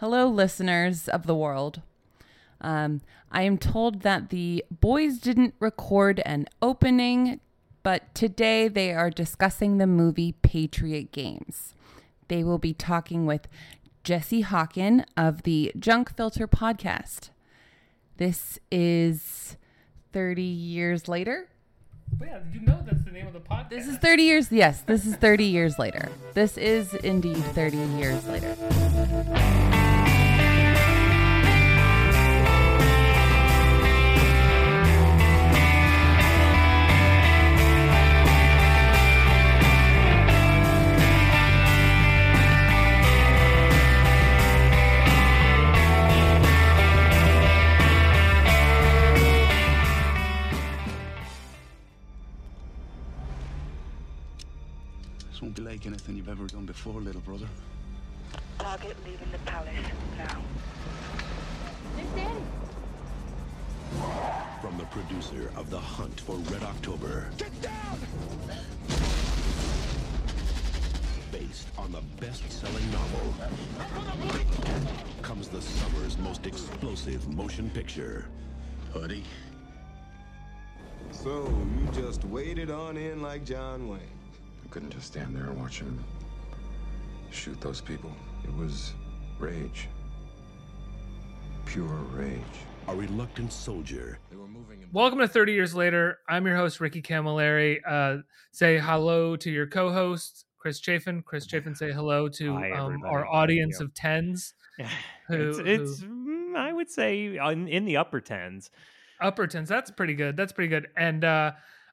Hello, listeners of the world. Um, I am told that the boys didn't record an opening, but today they are discussing the movie Patriot Games. They will be talking with Jesse Hawken of the Junk Filter podcast. This is 30 years later. Yeah, you know that's the name of the podcast. This is 30 years. Yes, this is 30 years later. This is indeed 30 years later. Won't be like anything you've ever done before, little brother. Target leaving the palace now. From the producer of The Hunt for Red October. Get down! Based on the best-selling novel comes the summer's most explosive motion picture. Buddy. So, you just waited on in like John Wayne. I couldn't just stand there and watch him shoot those people. It was rage. Pure rage. A reluctant soldier They were moving in Welcome to 30 Years Later. I'm your host, Ricky Camilleri. Uh, say hello to your co host, Chris Chafin. Chris Chafin, say hello to Hi, um, our audience of tens, Who- it's, it's mm, I would say in, in the upper tens. upper tens. That's pretty good. That's pretty good. And uh,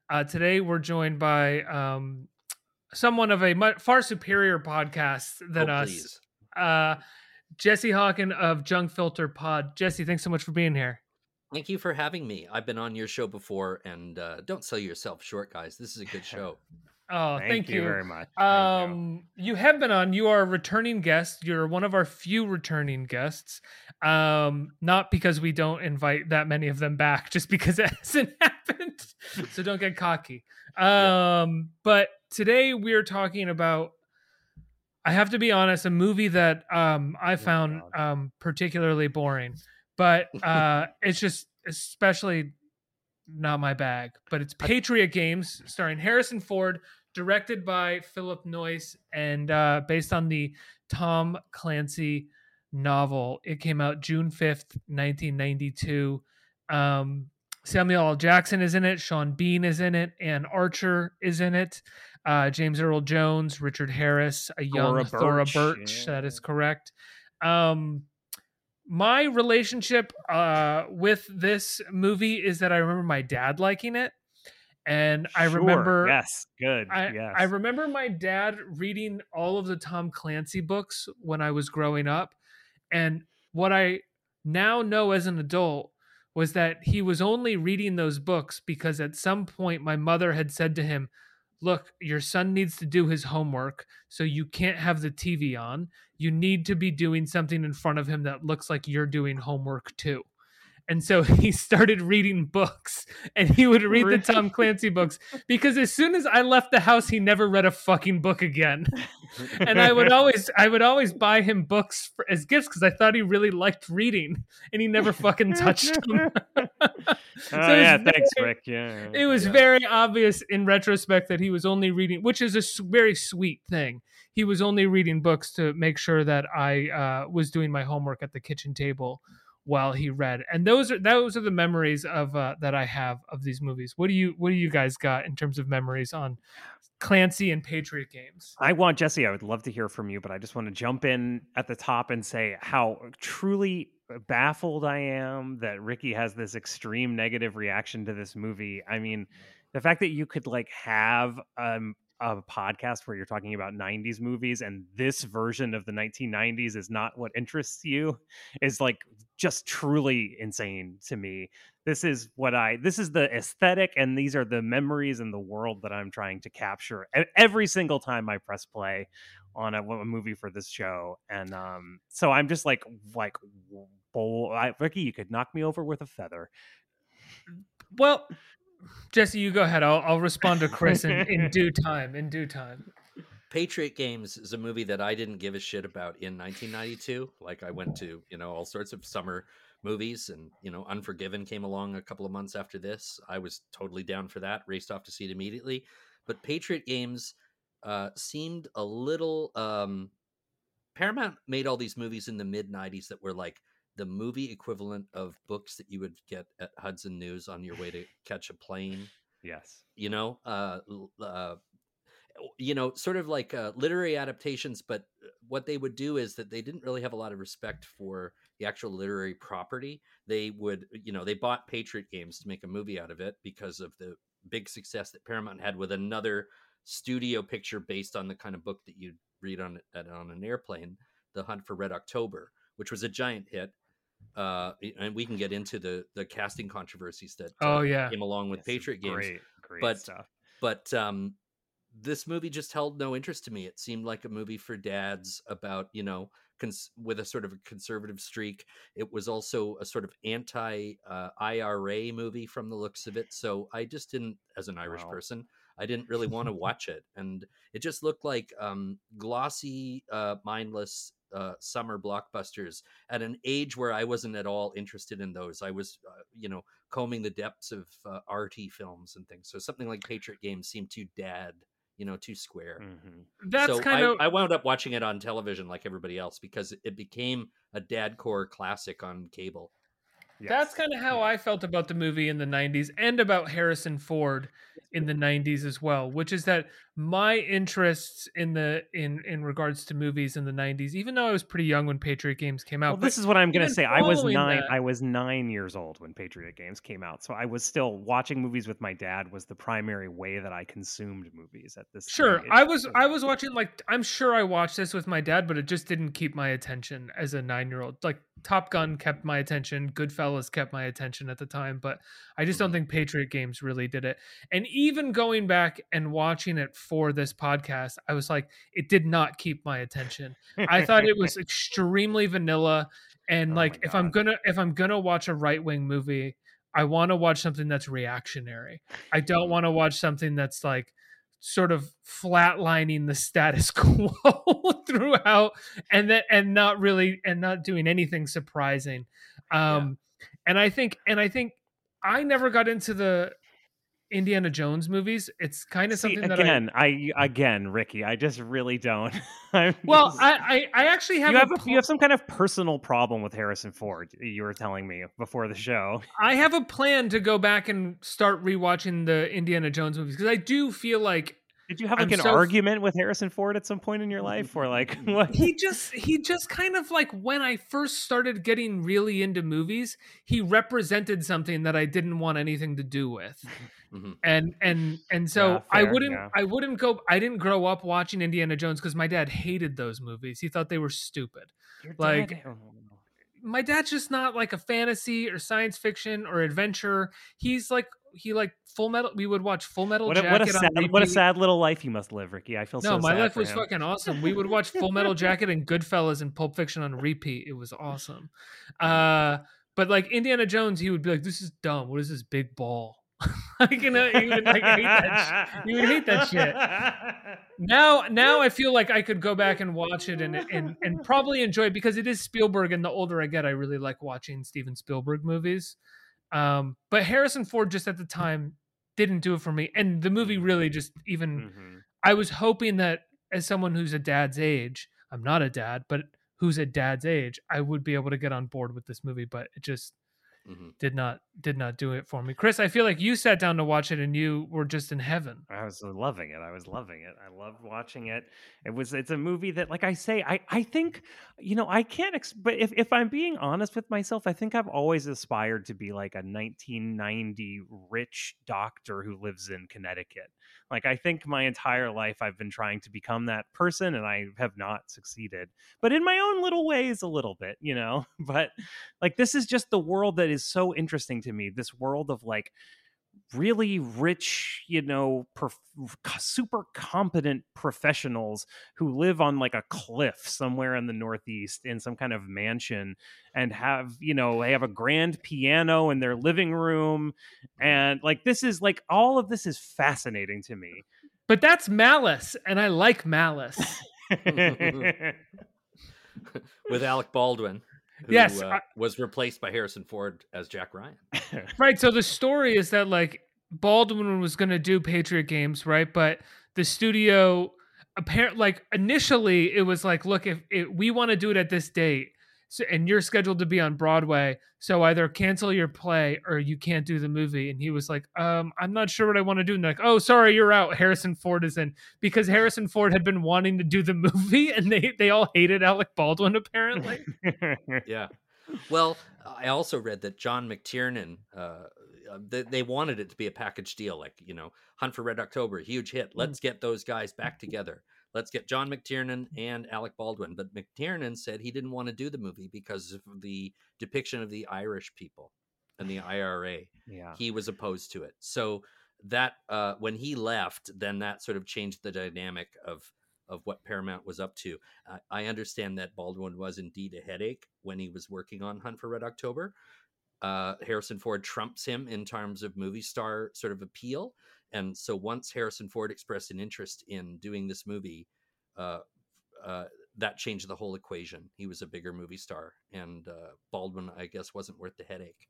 uh, today we're joined by um, someone of a much, far superior podcast than Oh, us. please. Uh, Jesse Hawken of Junk Filter Pod. Jesse, thanks so much for being here. Thank you for having me. I've been on your show before, and uh, don't sell yourself short, guys. This is a good show. Oh, thank, you. very much. Thank you. Um, you. have been on. You are a returning guest. You're one of our few returning guests. Um, not because we don't invite that many of them back, just because it hasn't happened. so don't get cocky. Um, but today we are talking about. I have to be honest, a movie that um I found God. um particularly boring, but uh it's just especially not my bag. But it's Patriot Games, starring Harrison Ford, directed by Philip Noyce, and uh, based on the Tom Clancy novel. It came out June fifth, nineteen ninety two. Um, Samuel L. Jackson is in it. Sean Bean is in it. Anne Archer is in it. Uh, James Earl Jones, Richard Harris, a young Thora Thora Birch, Birch. Yeah. is correct. Um, my relationship uh, with this movie is that I remember my dad liking it, and I Sure, remember Yes, good. I, yes. I remember my dad reading all of the Tom Clancy books when I was growing up. And what I now know as an adult was that he was only reading those books because at some point my mother had said to him, Look, your son needs to do his homework, so you can't have the TV on. You need to be doing something in front of him that looks like you're doing homework too. And so he started reading books and he would read the Tom Clancy books because as soon as I left the house, he never read a fucking book again. and I would always, I would always buy him books for, as gifts because I thought he really liked reading and he never fucking touched them. Oh yeah, it's thanks, Rick. Yeah, It was yeah. very obvious in retrospect that he was only reading, which is a very sweet thing. He was only reading books to make sure that I uh, was doing my homework at the kitchen table while he read. And those are those are the memories of uh, that I have of these movies. What do you What do you guys got in terms of memories on Clancy and Patriot games? I want Jesse. I would love to hear from you, but I just want to jump in at the top and say how truly baffled I am that Ricky has this extreme negative reaction to this movie. I mean, the fact that you could like have um, a podcast where you're talking about 90s movies and this version of the 1990s is not what interests you is like just truly insane to me. This is what I this is the aesthetic and these are the memories and the world that I'm trying to capture every single time I press play on a, a movie for this show. And um so I'm just like like bowl I, Ricky you could knock me over with a feather. Well, Jesse, you go ahead. I'll I'll respond to Chris in, in due time. In due time. Patriot Games is a movie that I didn't give a shit about in 1992. Like I went to, you know, all sorts of summer movies and, you know, Unforgiven came along a couple of months after this. I was totally down for that, raced off to see it immediately. But Patriot Games uh, seemed a little um Paramount made all these movies in the mid 90s that were like the movie equivalent of books that you would get at Hudson News on your way to catch a plane Yes. you know uh, uh you know sort of like uh, literary adaptations but uh, what they would do is that they didn't really have a lot of respect for the actual literary property they would you know they bought patriot games to make a movie out of it because of the big success that paramount had with another studio picture based on the kind of book that you'd read on on an airplane the hunt for red october which was a giant hit uh and we can get into the the casting controversies that uh, Oh, yeah. came along with patriot games Great, great but stuff. but um this movie just held no interest to me it seemed like a movie for dads about you know cons- with a sort of a conservative streak it was also a sort of anti uh, ira movie from the looks of it so i just didn't as an irish Wow. person i didn't really want to watch it and it just looked like um glossy uh mindless uh, summer blockbusters at an age where I wasn't at all interested in those. I was, uh, you know, combing the depths of uh, arty films and things. So something like Patriot Games seemed too dad, you know, too square. Mhm. That's so kind I, of I wound up watching it on television like everybody else because it became a dad core classic on cable. That's kind of how I felt about the movie in the 90s and about Harrison Ford in the 90s as well, which is that my interests in the in in regards to movies in the 90s, even though I was pretty young when Patriot Games came out. Well, this is what I'm gonna say. I was nine. that- I was nine years old when Patriot Games came out, so I was still watching movies with my dad. Was the primary way that I consumed movies at this. Sure. I was I was watching like I'm sure I watched this with my dad, but it just didn't keep my attention as a nine year old. Like Top Gun kept my attention, Goodfellas kept my attention at the time, but I just don't Mhm. think Patriot Games really did it. And even going back and watching it for this podcast, I was like, it did not keep my attention. I thought it was extremely vanilla, and Oh like if I'm gonna if I'm gonna watch a right wing movie, I want to watch something that's reactionary. I don't want to watch something that's like sort of flatlining the status quo throughout and that and not really and not doing anything surprising um and i think and i think i never got into the indiana jones movies it's kind of See, something that I, again, I, again, Ricky, I just really don't. I'm well just- I, I i actually have you have a, pl- you have some kind of personal problem with Harrison Ford. You were telling me before the show. I have a plan to go back and start rewatching the indiana jones movies because i do feel like Did you have like I'm an so f- argument with Harrison Ford at some point in your life, or like what? he just he just kind of like when I first started getting really into movies, he represented something that I didn't want anything to do with. Mhm. And and and so Yeah, I wouldn't yeah. I wouldn't go I didn't grow up watching Indiana Jones because my dad hated those movies. He thought they were stupid. Your like- dad- oh, My dad's just not like a fantasy or science fiction or adventure. He's like he like full metal we would watch full metal What a, jacket what a sad what a sad little life you must live, Ricky. I feel No, so No, my life was him. fucking awesome. We would watch Full Metal Jacket and Goodfellas and Pulp Fiction on repeat. It was awesome. Uh, but like Indiana Jones, he would be like, "This is dumb. What is this big ball?" like, you know, he would like hate that. Sh- he would hate that shit. Now, now I feel like I could go back and watch it and and and probably enjoy it because it is Spielberg. And the older I get, I really like watching Steven Spielberg movies. Um, but Harrison Ford just at the time didn't do it for me, and the movie really just even. Mhm. I was hoping that as someone who's a dad's age, I'm not a dad, but who's a dad's age, I would be able to get on board with this movie, but it just Mhm. did not did not do it for me. Chris, I feel like you sat down to watch it and you were just in heaven. I was loving it. I was loving it. I loved watching it. It was it's a movie that like I say I I think you know I can't ex- but if if I'm being honest with myself, I think I've always aspired to be like a 1990 rich doctor who lives in Connecticut. Like I think my entire life I've been trying to become that person and I have not succeeded. But in my own little ways a little bit, you know. But like this is just the world that is so interesting to me. This world of like really rich, you know, prof- super competent professionals who live on like a cliff somewhere in the Northeast in some kind of mansion and have, you know, they have a grand piano in their living room. And like, this is like, all of this is fascinating to me. But that's Malice, and I like Malice. with Alec Baldwin, who Yes, uh, I- was replaced by Harrison Ford as Jack Ryan. right. So the story is that like Baldwin was going to do Patriot Games, right? But the studio apparent like initially it was like, look, if, if we want to do it at this date, so, and you're scheduled to be on Broadway, so either cancel your play or you can't do the movie. And he was like, um, I'm not sure what I want to do. And they're like, oh, sorry, you're out. Harrison Ford is in because Harrison Ford had been wanting to do the movie, and they they all hated Alec Baldwin apparently. yeah. Well, I also read that John McTiernan, uh, uh, they, they wanted it to be a package deal, like you know, Hunt for Red October, huge hit. Let's get those guys back together. Let's get John McTiernan and Alec Baldwin. But McTiernan said he didn't want to do the movie because of the depiction of the Irish people and the IRA. yeah. He was opposed to it. So that uh, when he left, then that sort of changed the dynamic of of what Paramount was up to. Uh, I understand that Baldwin was indeed a headache when he was working on Hunt for Red October. Uh, Harrison Ford trumps him in terms of movie star sort of appeal. And so once Harrison Ford expressed an interest in doing this movie, uh, uh, that changed the whole equation. He was a bigger movie star, and uh, Baldwin, I guess, wasn't worth the headache.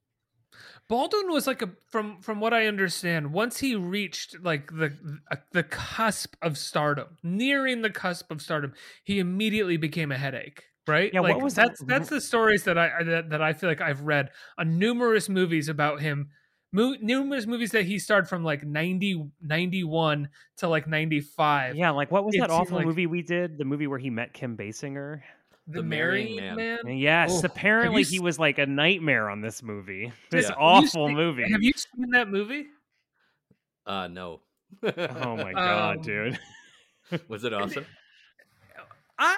Baldwin was like a from from what I understand, once he reached like the uh, the cusp of stardom, nearing the cusp of stardom, he immediately became a headache. Right? Yeah, what was- that's that's the stories that I that, that I feel like I've read on numerous movies about him. Mo- numerous movies that he starred from like 90 91 to like 95 Yeah, like what was It that awful like- movie we did? The movie where he met Kim Basinger. the, The marrying Marrying man, Man. Yes, Oh, apparently he s- was like a nightmare on this movie. This Yeah. Have awful seen- movie. have you seen that movie Uh, no. Oh my god, Um, dude. Was it awesome? i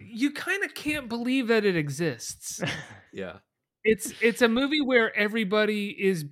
you kind of can't believe that it exists Yeah. it's it's a movie where everybody is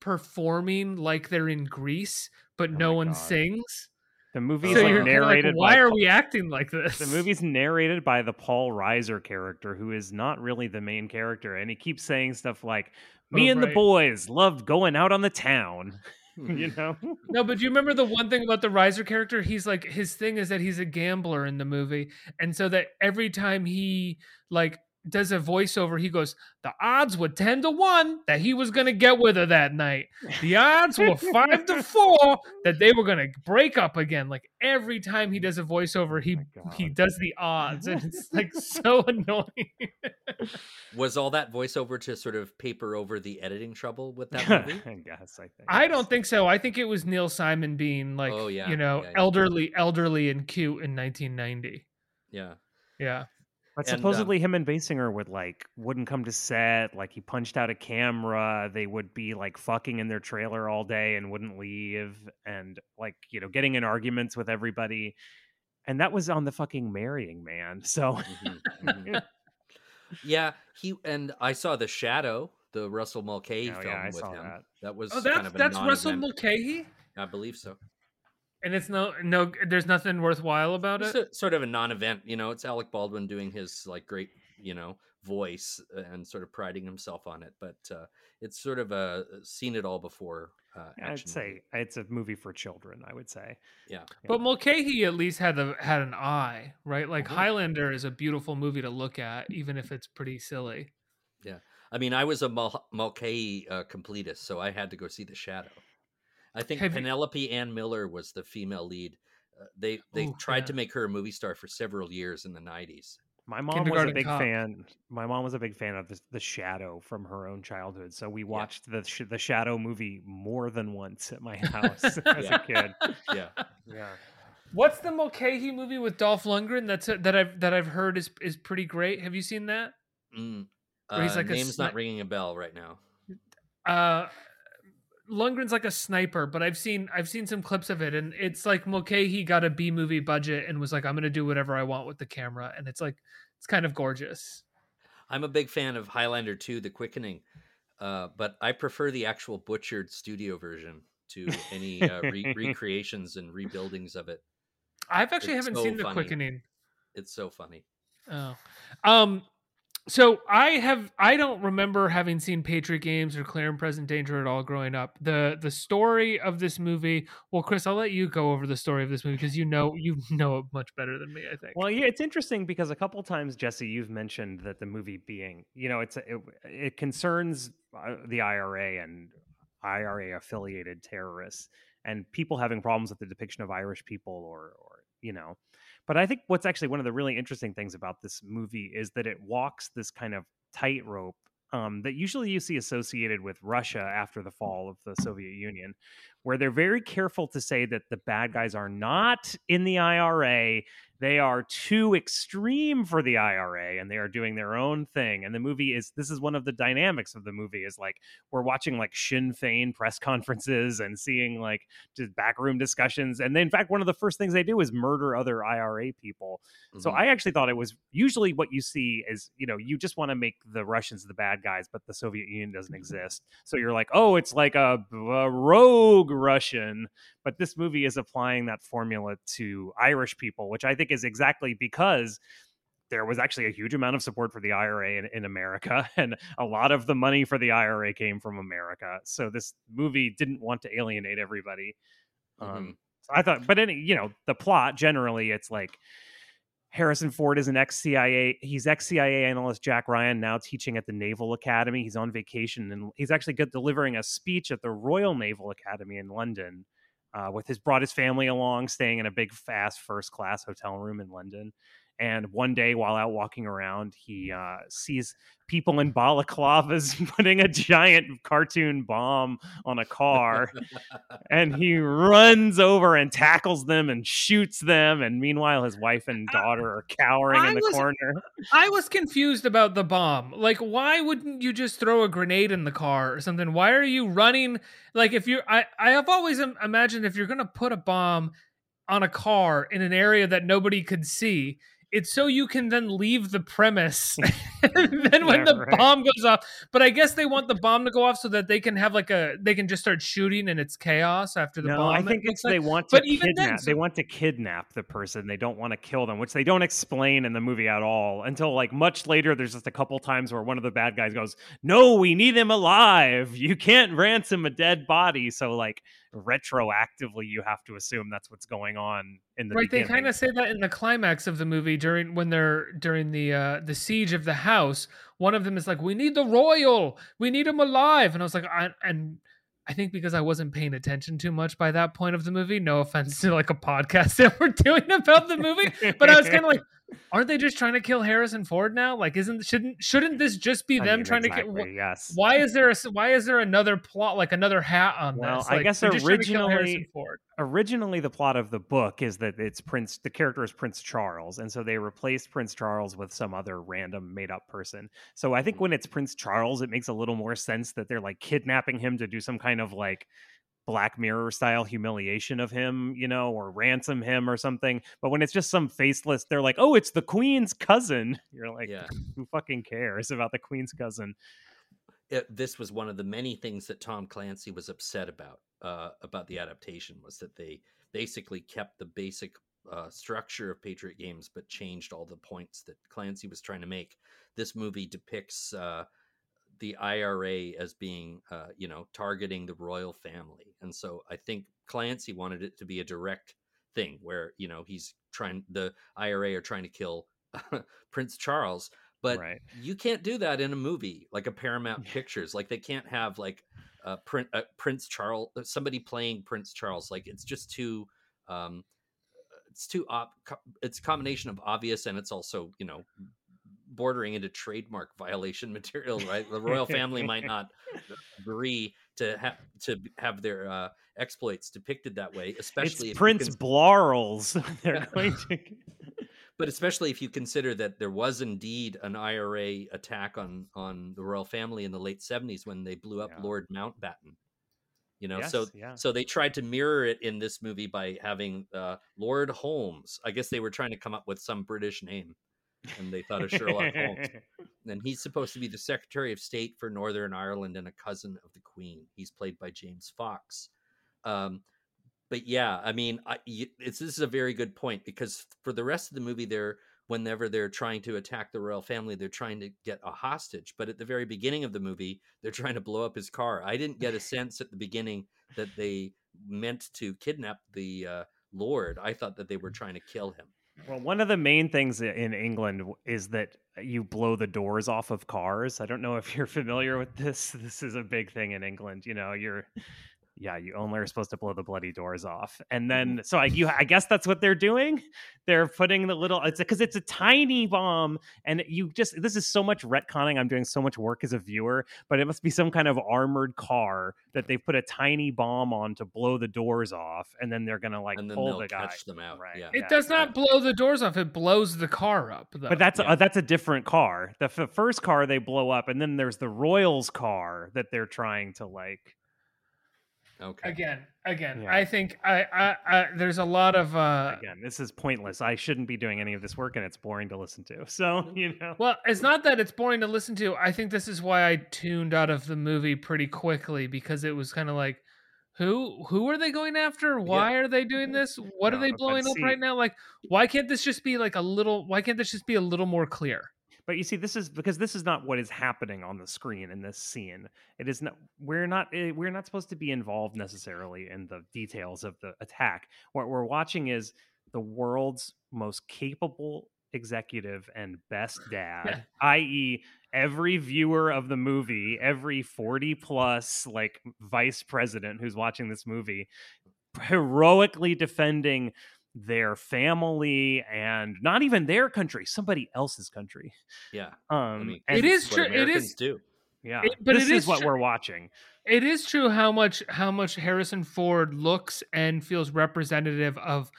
performing like they're in Grease, but Oh no one God. sings. The movie's so like you're narrated like, why by are Paul- we acting like this? The movie's narrated by the Paul Reiser character, who is not really the main character, and he keeps saying stuff like, "Me Oh, and the boys loved going out on the town." you hmm. know, No, but do you remember the one thing about the Reiser character? He's like his thing is that he's a gambler in the movie, and so that every time he like does a voiceover, he goes, "The odds were ten to one that he was gonna get with her that night. The odds were five to four that they were gonna break up again." Like every time he does a voiceover, he Oh he does the odds, and it's like so annoying. Was all that voiceover to sort of paper over the editing trouble with that movie? I guess I think. I don't think so. I think it was Neil Simon being like, Oh, yeah, you know, yeah, yeah. elderly, elderly and cute in 1990. yeah. Yeah. But And, um, supposedly him and Basinger would like wouldn't come to set. Like he punched out a camera. They would be like fucking in their trailer all day and wouldn't leave, and like you know getting in arguments with everybody. And that was on the fucking marrying man. So Mhm, mhm. yeah, he and I saw The Shadow, the Russell Mulcahy Oh, film yeah, I with saw him. that. That was Oh, kind that's of a that's Russell non-event. Mulcahy, I believe so. And it's no no. There's nothing worthwhile about It's it. a, sort of a non-event, you know. It's Alec Baldwin doing his like great, you know, voice uh, and sort of priding himself on it. But uh, it's sort of a seen it all before. Uh, I'd say movie. it's a movie for children. I would say. yeah. But Mulcahy at least had a had an eye, right? Like Mhm. Highlander is a beautiful movie to look at, even if it's pretty silly. Yeah i mean, I was a Mul- Mulcahy uh, completist, so I had to go see The Shadow. I think Have you- Penelope Ann Miller was the female lead. Uh, they they Ooh, tried yeah. to make her a movie star for several years in the '90s. My mom was a big Cop. fan. My mom was a big fan of the, the Shadow from her own childhood. So we watched the sh- the Shadow movie more than once at my house as Yeah. a kid. Yeah, Yeah. What's the Mulcahy movie with Dolph Lundgren? That's a, that I've that I've heard is is pretty great. Have you seen that? mm. Where he's Uh, like a name's not ringing a bell right now. uh Lundgren's like a sniper, but I've seen I've seen some clips of it, and it's like Mulcahy got a B movie budget and was like, "I'm gonna do whatever I want with the camera," and it's like it's kind of gorgeous. I'm a big fan of Highlander 2: The Quickening, uh, but I prefer the actual butchered studio version to any uh, re- recreations and rebuildings of it. I've actually It's haven't so seen the quickening. It's so funny. Oh, um, so I have I don't remember having seen Patriot Games or Clear and Present Danger at all growing up. The the story of this movie. Well, Chris, I'll let you go over the story of this movie because you know you know it much better than me. I think. Well, yeah, it's interesting because a couple times, Jesse, you've mentioned that the movie being, you know, it's it, it concerns uh, the IRA and IRA affiliated terrorists and people having problems with the depiction of Irish people or or you know but I think what's actually one of the really interesting things about this movie is that it walks this kind of tightrope um, that usually you see associated with Russia after the fall of the Soviet Union, where they're very careful to say that the bad guys are not in the IRA. They are too extreme for the IRA and they are doing their own thing. And the movie is this is one of the dynamics of the movie is like we're watching like Sinn Fein press conferences and seeing like just backroom discussions. And then, in fact, one of the first things they do is murder other IRA people. Mm-hmm. So I actually thought it was usually what you see is, you know, you just want to make the Russians the bad guys, but the Soviet Union doesn't exist. So you're like, oh, it's like a, a rogue Russian. But this movie is applying that formula to Irish people, which I think is exactly because there was actually a huge amount of support for the IRA in, in, America, and a lot of the money for the IRA came from America. So this movie didn't want to alienate everybody. Mm-hmm. Um, so I thought, but any, you know, the plot generally, it's like Harrison Ford is an ex CIA. He's ex CIA analyst Jack Ryan, now teaching at the Naval Academy. He's on vacation and he's actually delivering a speech at the Royal Naval Academy in London. Uh, with his brought his family along, staying in a big, fast first class hotel room in London. And one day, while out walking around, he uh, sees people in balaclavas putting a giant cartoon bomb on a car. and he runs over and tackles them and shoots them. And meanwhile, his wife and daughter are cowering I in the was, corner. I was confused about the bomb. Like, why wouldn't you just throw a grenade in the car or something? Why are you running? Like, if you're, I, I have always imagined if you're going to put a bomb on a car in an area that nobody could see it's so you can then leave the premise and then when yeah, the right. bomb goes off but i guess they want the bomb to go off so that they can have like a they can just start shooting and it's chaos after the no, bomb i think it's like. they want to but kidnap even then, they want to kidnap the person they don't want to kill them which they don't explain in the movie at all until like much later there's just a couple times where one of the bad guys goes no we need him alive you can't ransom a dead body so like retroactively you have to assume that's what's going on in the right beginning. they kind of say that in the climax of the movie during when they're during the uh the siege of the house one of them is like we need the royal we need him alive and i was like I, and I think because I wasn't paying attention too much by that point of the movie. No offense to like a podcast that we're doing about the movie, but I was kind of like, aren't they just trying to kill Harrison Ford now? Like, isn't shouldn't shouldn't this just be I them mean, trying exactly, to kill? Yes. Why is there a why is there another plot like another hat on well, this? Like, I guess originally originally the plot of the book is that it's Prince. The character is Prince Charles, and so they replaced Prince Charles with some other random made up person. So I think mm. when it's Prince Charles, it makes a little more sense that they're like kidnapping him to do some kind of like Black Mirror style humiliation of him, you know, or ransom him or something. But when it's just some faceless, they're like, oh, it's the Queen's cousin. You're like, yeah. who fucking cares about the Queen's cousin? It, this was one of the many things that Tom Clancy was upset about uh, about the adaptation was that they basically kept the basic uh, structure of Patriot Games, but changed all the points that Clancy was trying to make. This movie depicts uh, the IRA as being, uh, you know, targeting the royal family. And so I think Clancy wanted it to be a direct thing where, you know, he's trying, the IRA are trying to kill Prince Charles. But right. you can't do that in a movie like a Paramount Pictures. Like they can't have like a Prince Charles, uh, somebody playing Prince Charles. Like it's just too, um, it's too op- it's a combination of obvious and it's also you know bordering into trademark violation material, right? The royal family might not agree to have to have their uh, exploits depicted that way, especially Prince cons- Blarls. They're going to. But especially if you consider that there was indeed an IRA attack on on the royal family in the late seventies when they blew up yeah. Lord Mountbatten. You know, yes, so yeah. so they tried to mirror it in this movie by having uh, Lord Holmes. I guess they were trying to come up with some British name and they thought of Sherlock Holmes. And he's supposed to be the Secretary of State for Northern Ireland and a cousin of the Queen. He's played by James Fox. Um, but yeah, I mean, I, it's this is a very good point because for the rest of the movie, they're whenever they're trying to attack the royal family, they're trying to get a hostage. But at the very beginning of the movie, they're trying to blow up his car. I didn't get a sense at the beginning that they meant to kidnap the uh, Lord. I thought that they were trying to kill him. Well, one of the main things in England is that you blow the doors off of cars. I don't know if you're familiar with this. This is a big thing in England. You know, you're yeah, you only are supposed to blow the bloody doors off. And then so I you I guess that's what they're doing. They're putting the little it's because it's a tiny bomb and you just this is so much retconning. I'm doing so much work as a viewer, but it must be some kind of armored car that they put a tiny bomb on to blow the doors off and then they're gonna like And pull they'll the guy. catch them out. Right. Yeah. It Yeah, does not right. blow the doors off. It blows the car up. Though. But that's Yeah. uh, that's a different car. The f- first car they blow up, and then there's the Royals car that they're trying to like. Okay. again, again. Yeah. I think I, I, I, there's a lot of. uh Again, this is pointless. I shouldn't be doing any of this work, and it's boring to listen to. So you know, Well, it's not that it's boring to listen to. I think this is why I tuned out of the movie pretty quickly because it was kind of like, who who are they going after? Why are they doing this? What are they blowing up see- right now? Like, why can't this just be like a little? Why can't this just be a little more clear? But you see, this is because this is not what is happening on the screen in this scene. It is not. We're not. eh, We're not supposed to be involved necessarily in the details of the attack. What we're watching is the world's most capable executive and best dad, i.e., every viewer of the movie, every 40 plus like vice president who's watching this movie, heroically defending their family and not even their country, somebody else's country. Yeah. Um, I mean, It is true- it Americans do. yeah, it- but this it is is what we're watching. It is true how much how much Harrison Ford looks and feels representative of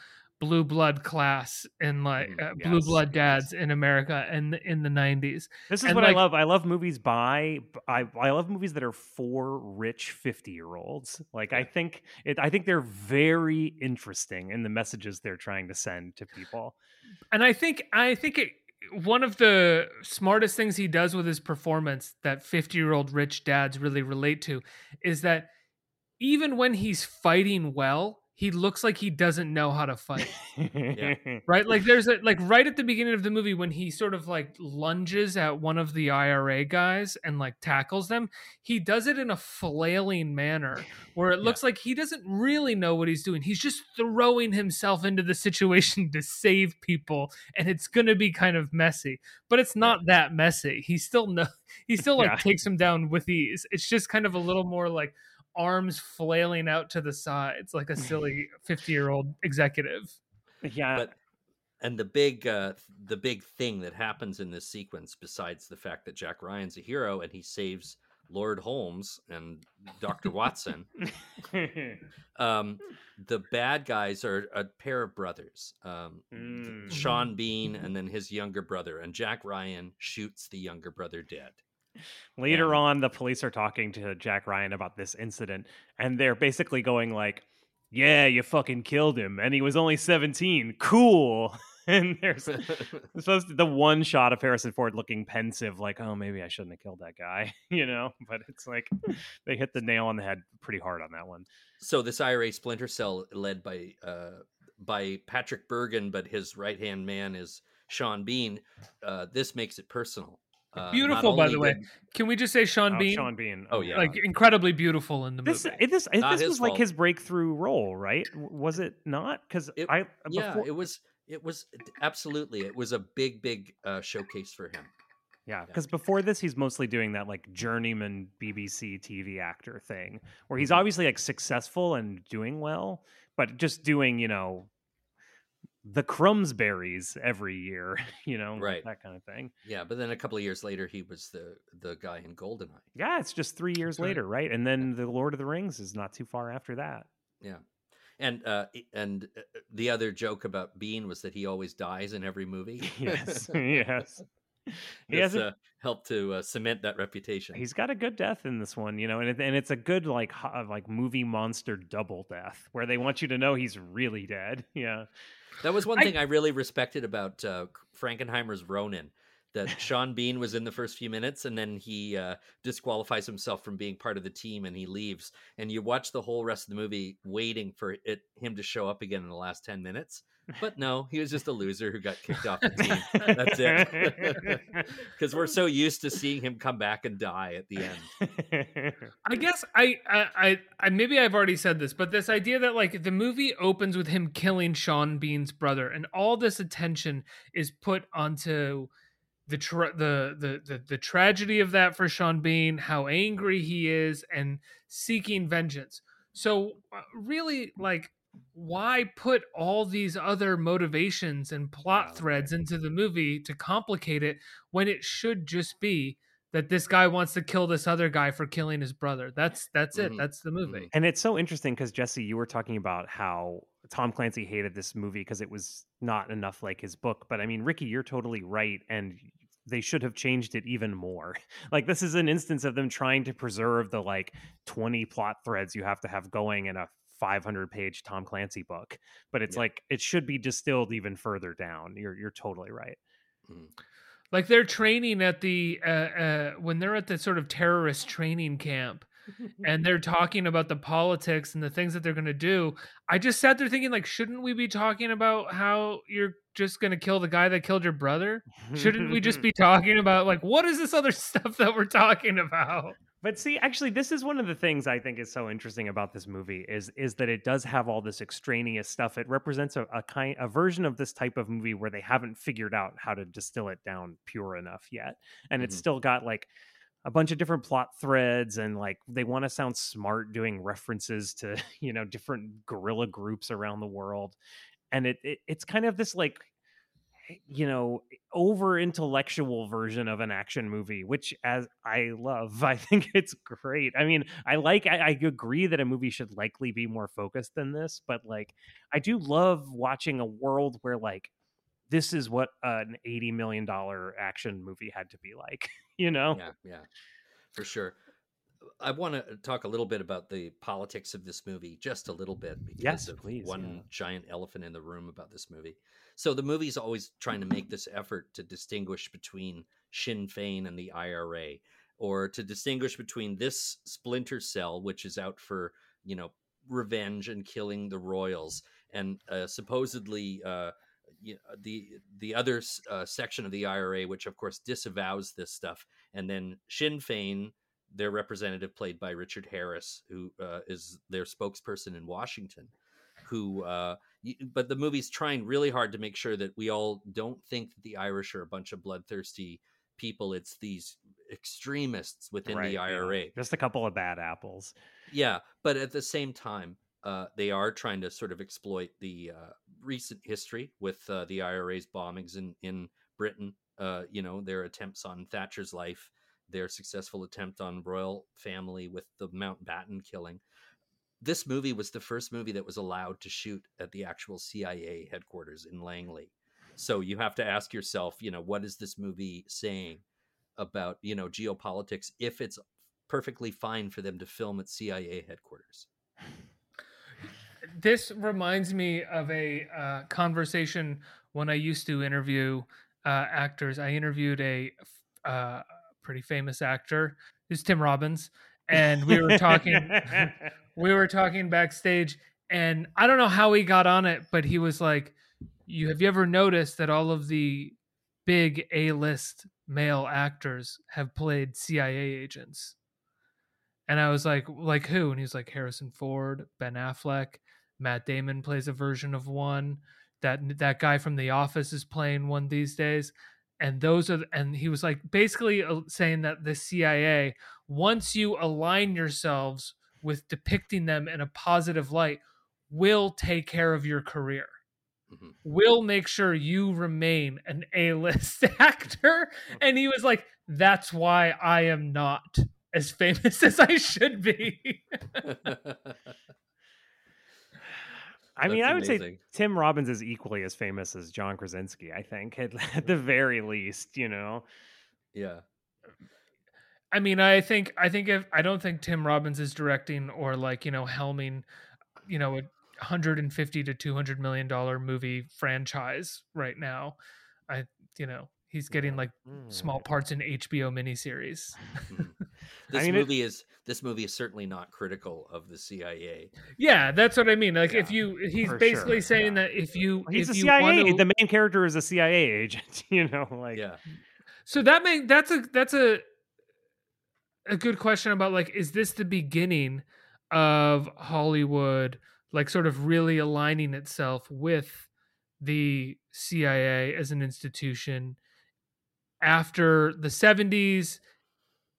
blue blood class and like Mhm. uh, blue Yes, blood yes. dads in America and in the 90s. This is And, what like- I love. I love movies by I I love movies that are for rich 50-year-olds. Like I think it I think they're very interesting in the messages they're trying to send to people. and I think I think it, one of the smartest things he does with his performance that 50 year old rich dads really relate to is that even when he's fighting well, he looks like he doesn't know how to fight. right? Like there's a like right at the beginning of the movie when he sort of like lunges at one of the IRA guys and like tackles them, he does it in a flailing manner where it looks like he doesn't really know what he's doing. He's just throwing himself into the situation to save people and it's going to be kind of messy. But it's not that messy. He still no he still like Yeah. takes him down with ease. It's just kind of a little more like arms flailing out to the sides like a silly 50-year-old executive. yeah. But and the big uh the big thing that happens in this sequence besides the fact that Jack Ryan's a hero and he saves Lord Holmes and Dr. Watson um the bad guys are a pair of brothers um Mm. Sean Bean and then his younger brother and Jack Ryan shoots the younger brother dead Later And- on, the police are talking to Jack Ryan about this incident, and they're basically going like, "Yeah, you fucking killed him, and he was only seventeen. Cool." And there's supposed to, the one shot of Harrison Ford looking pensive, like, "Oh, maybe I shouldn't have killed that guy," you know. But it's like they hit the nail on the head pretty hard on that one. so this IRA splinter cell led by uh by Patrick Bergin but his right hand man is Sean Bean uh this makes it personal uh, Beautiful, by only the way. did- Can we just say Sean Oh, Bean? Sean Bean. Oh, yeah. Like incredibly beautiful in the This movie. it, this it, Not this his was like his breakthrough role, right? Was it not? Because It- I yeah before, it was it was absolutely it was a big big uh showcase for him Yeah, because before this, he's mostly doing that like journeyman BBC TV actor thing, where he's Mhm. obviously like successful and doing well, but just doing you know the Crumbsberries every year, you know, Right. that kind of thing. yeah but then a couple of years later he was the the guy in goldeneye Yeah, it's just three years right. later, right? And then the Lord of the Rings is not too far after that. yeah and uh and uh, the other joke about bean was that he always dies in every movie yes, yes. He hasn't- uh, helped to uh, cement that reputation He's got a good death in this one, you know, and it, and it's a good like ho- like movie monster double death where they want you to know he's really dead. Yeah. That was one I- thing I really respected about uh, Frankenheimer's Ronin. that Sean Bean was in the first few minutes and then he uh, disqualifies himself from being part of the team and he leaves. And you watch the whole rest of the movie waiting for it him to show up again in the last 10 minutes. But no, he was just a loser who got kicked off the team. That's it. Because we're so used to seeing him come back and die at the end. I guess I, I, I, maybe I've already said this, but this idea that like the movie opens with him killing Sean Bean's brother, and all this attention is put onto the tra- the, the the the tragedy of that for Sean Bean, how angry he is, and seeking vengeance. So uh, really, like, why put all these other motivations and plot threads into the movie to complicate it when it should just be that this guy wants to kill this other guy for killing his brother. That's that's it. Mhm. That's the movie. And it's so interesting because Jesse, you were talking about how Tom Clancy hated this movie because it was not enough like his book. But I mean, Ricky, you're totally right, and they should have changed it even more. Like this is an instance of them trying to preserve the like 20 plot threads you have to have going in a 500 page Tom Clancy book. But it's Yeah. like it should be distilled even further down. You're you're totally right. Mhm. Like they're training at the uh, uh, when they're at the sort of terrorist training camp, and they're talking about the politics and the things that they're going to do. I just sat there thinking, like, shouldn't we be talking about how you're just going to kill the guy that killed your brother? Shouldn't we just be talking about like what is this other stuff that we're talking about? But see, actually, this is one of the things I think is so interesting about this movie is is that it does have all this extraneous stuff. It represents a, a kind a version of this type of movie where they haven't figured out how to distill it down pure enough yet, and it's Mhm. still got like a bunch of different plot threads and like they want to sound smart doing references to you know different guerrilla groups around the world and it, it it's kind of this like you know over intellectual version of an action movie which as i love i think it's great i mean i like I, I agree that a movie should likely be more focused than this but like i do love watching a world where like this is what an 80 million dollar action movie had to be like you know Yeah, yeah, for sure. I want to talk a little bit about the politics of this movie, just a little bit, because Yes, of please, one yeah. giant elephant in the room about this movie. So the movie's always trying to make this effort to distinguish between Sinn Fein and the IRA, or to distinguish between this splinter cell, which is out for you know revenge and killing the royals, and uh, supposedly. Uh, you know, the the other uh, section of the IRA, which of course disavows this stuff, and then Sinn Fein, their representative played by Richard Harris, who uh, is their spokesperson in Washington, who uh, but the movie's trying really hard to make sure that we all don't think that the Irish are a bunch of bloodthirsty people. It's these extremists within Right, the yeah. IRA. just a couple of bad apples Yeah, but at the same time, uh, they are trying to sort of exploit the uh, recent history with uh, the IRA's bombings in in Britain. Uh, you know, their attempts on Thatcher's life, their successful attempt on royal family with the Mountbatten killing. This movie was the first movie that was allowed to shoot at the actual CIA headquarters in Langley. So you have to ask yourself, you know, what is this movie saying about, you know, geopolitics if it's perfectly fine for them to film at CIA headquarters? This reminds me of a uh, conversation when I used to interview uh, actors. I interviewed a uh, pretty famous actor, who's Tim Robbins, and we were talking. we were talking backstage, and I don't know how he got on it, but he was like, "You have you ever noticed that all of the big A-list male actors have played CIA agents?" And I was like, "Like who?" And he's like, "Harrison Ford, Ben Affleck, Matt Damon plays a version of one. That that guy from The Office is playing one these days." And those are, and he was like basically uh, saying that the CIA, once you align yourselves with depicting them in a positive light, will take care of your career. Mhm. Will make sure you remain an A-list actor. And he was like, "That's why I am not as famous as I should be." I mean, That's I would say. Tim Robbins is equally as famous as John Krasinski. I think, at, at the very least, you know. yeah. I mean, I think I think if I don't think Tim Robbins is directing or like you know helming, you know, a hundred and fifty to two hundred million dollar movie franchise right now. I you know he's getting like Mm. small parts in HBO miniseries. Mhm. This mean, movie is this movie is certainly not critical of the CIA. Yeah, that's what I mean. Like if you, he's basically sure, saying yeah. that if you, He's if a you CIA. want to, The main character is a CIA agent. You know, like Yeah. So that make that's a that's a a good question about like is this the beginning of Hollywood like sort of really aligning itself with the CIA as an institution after the 70s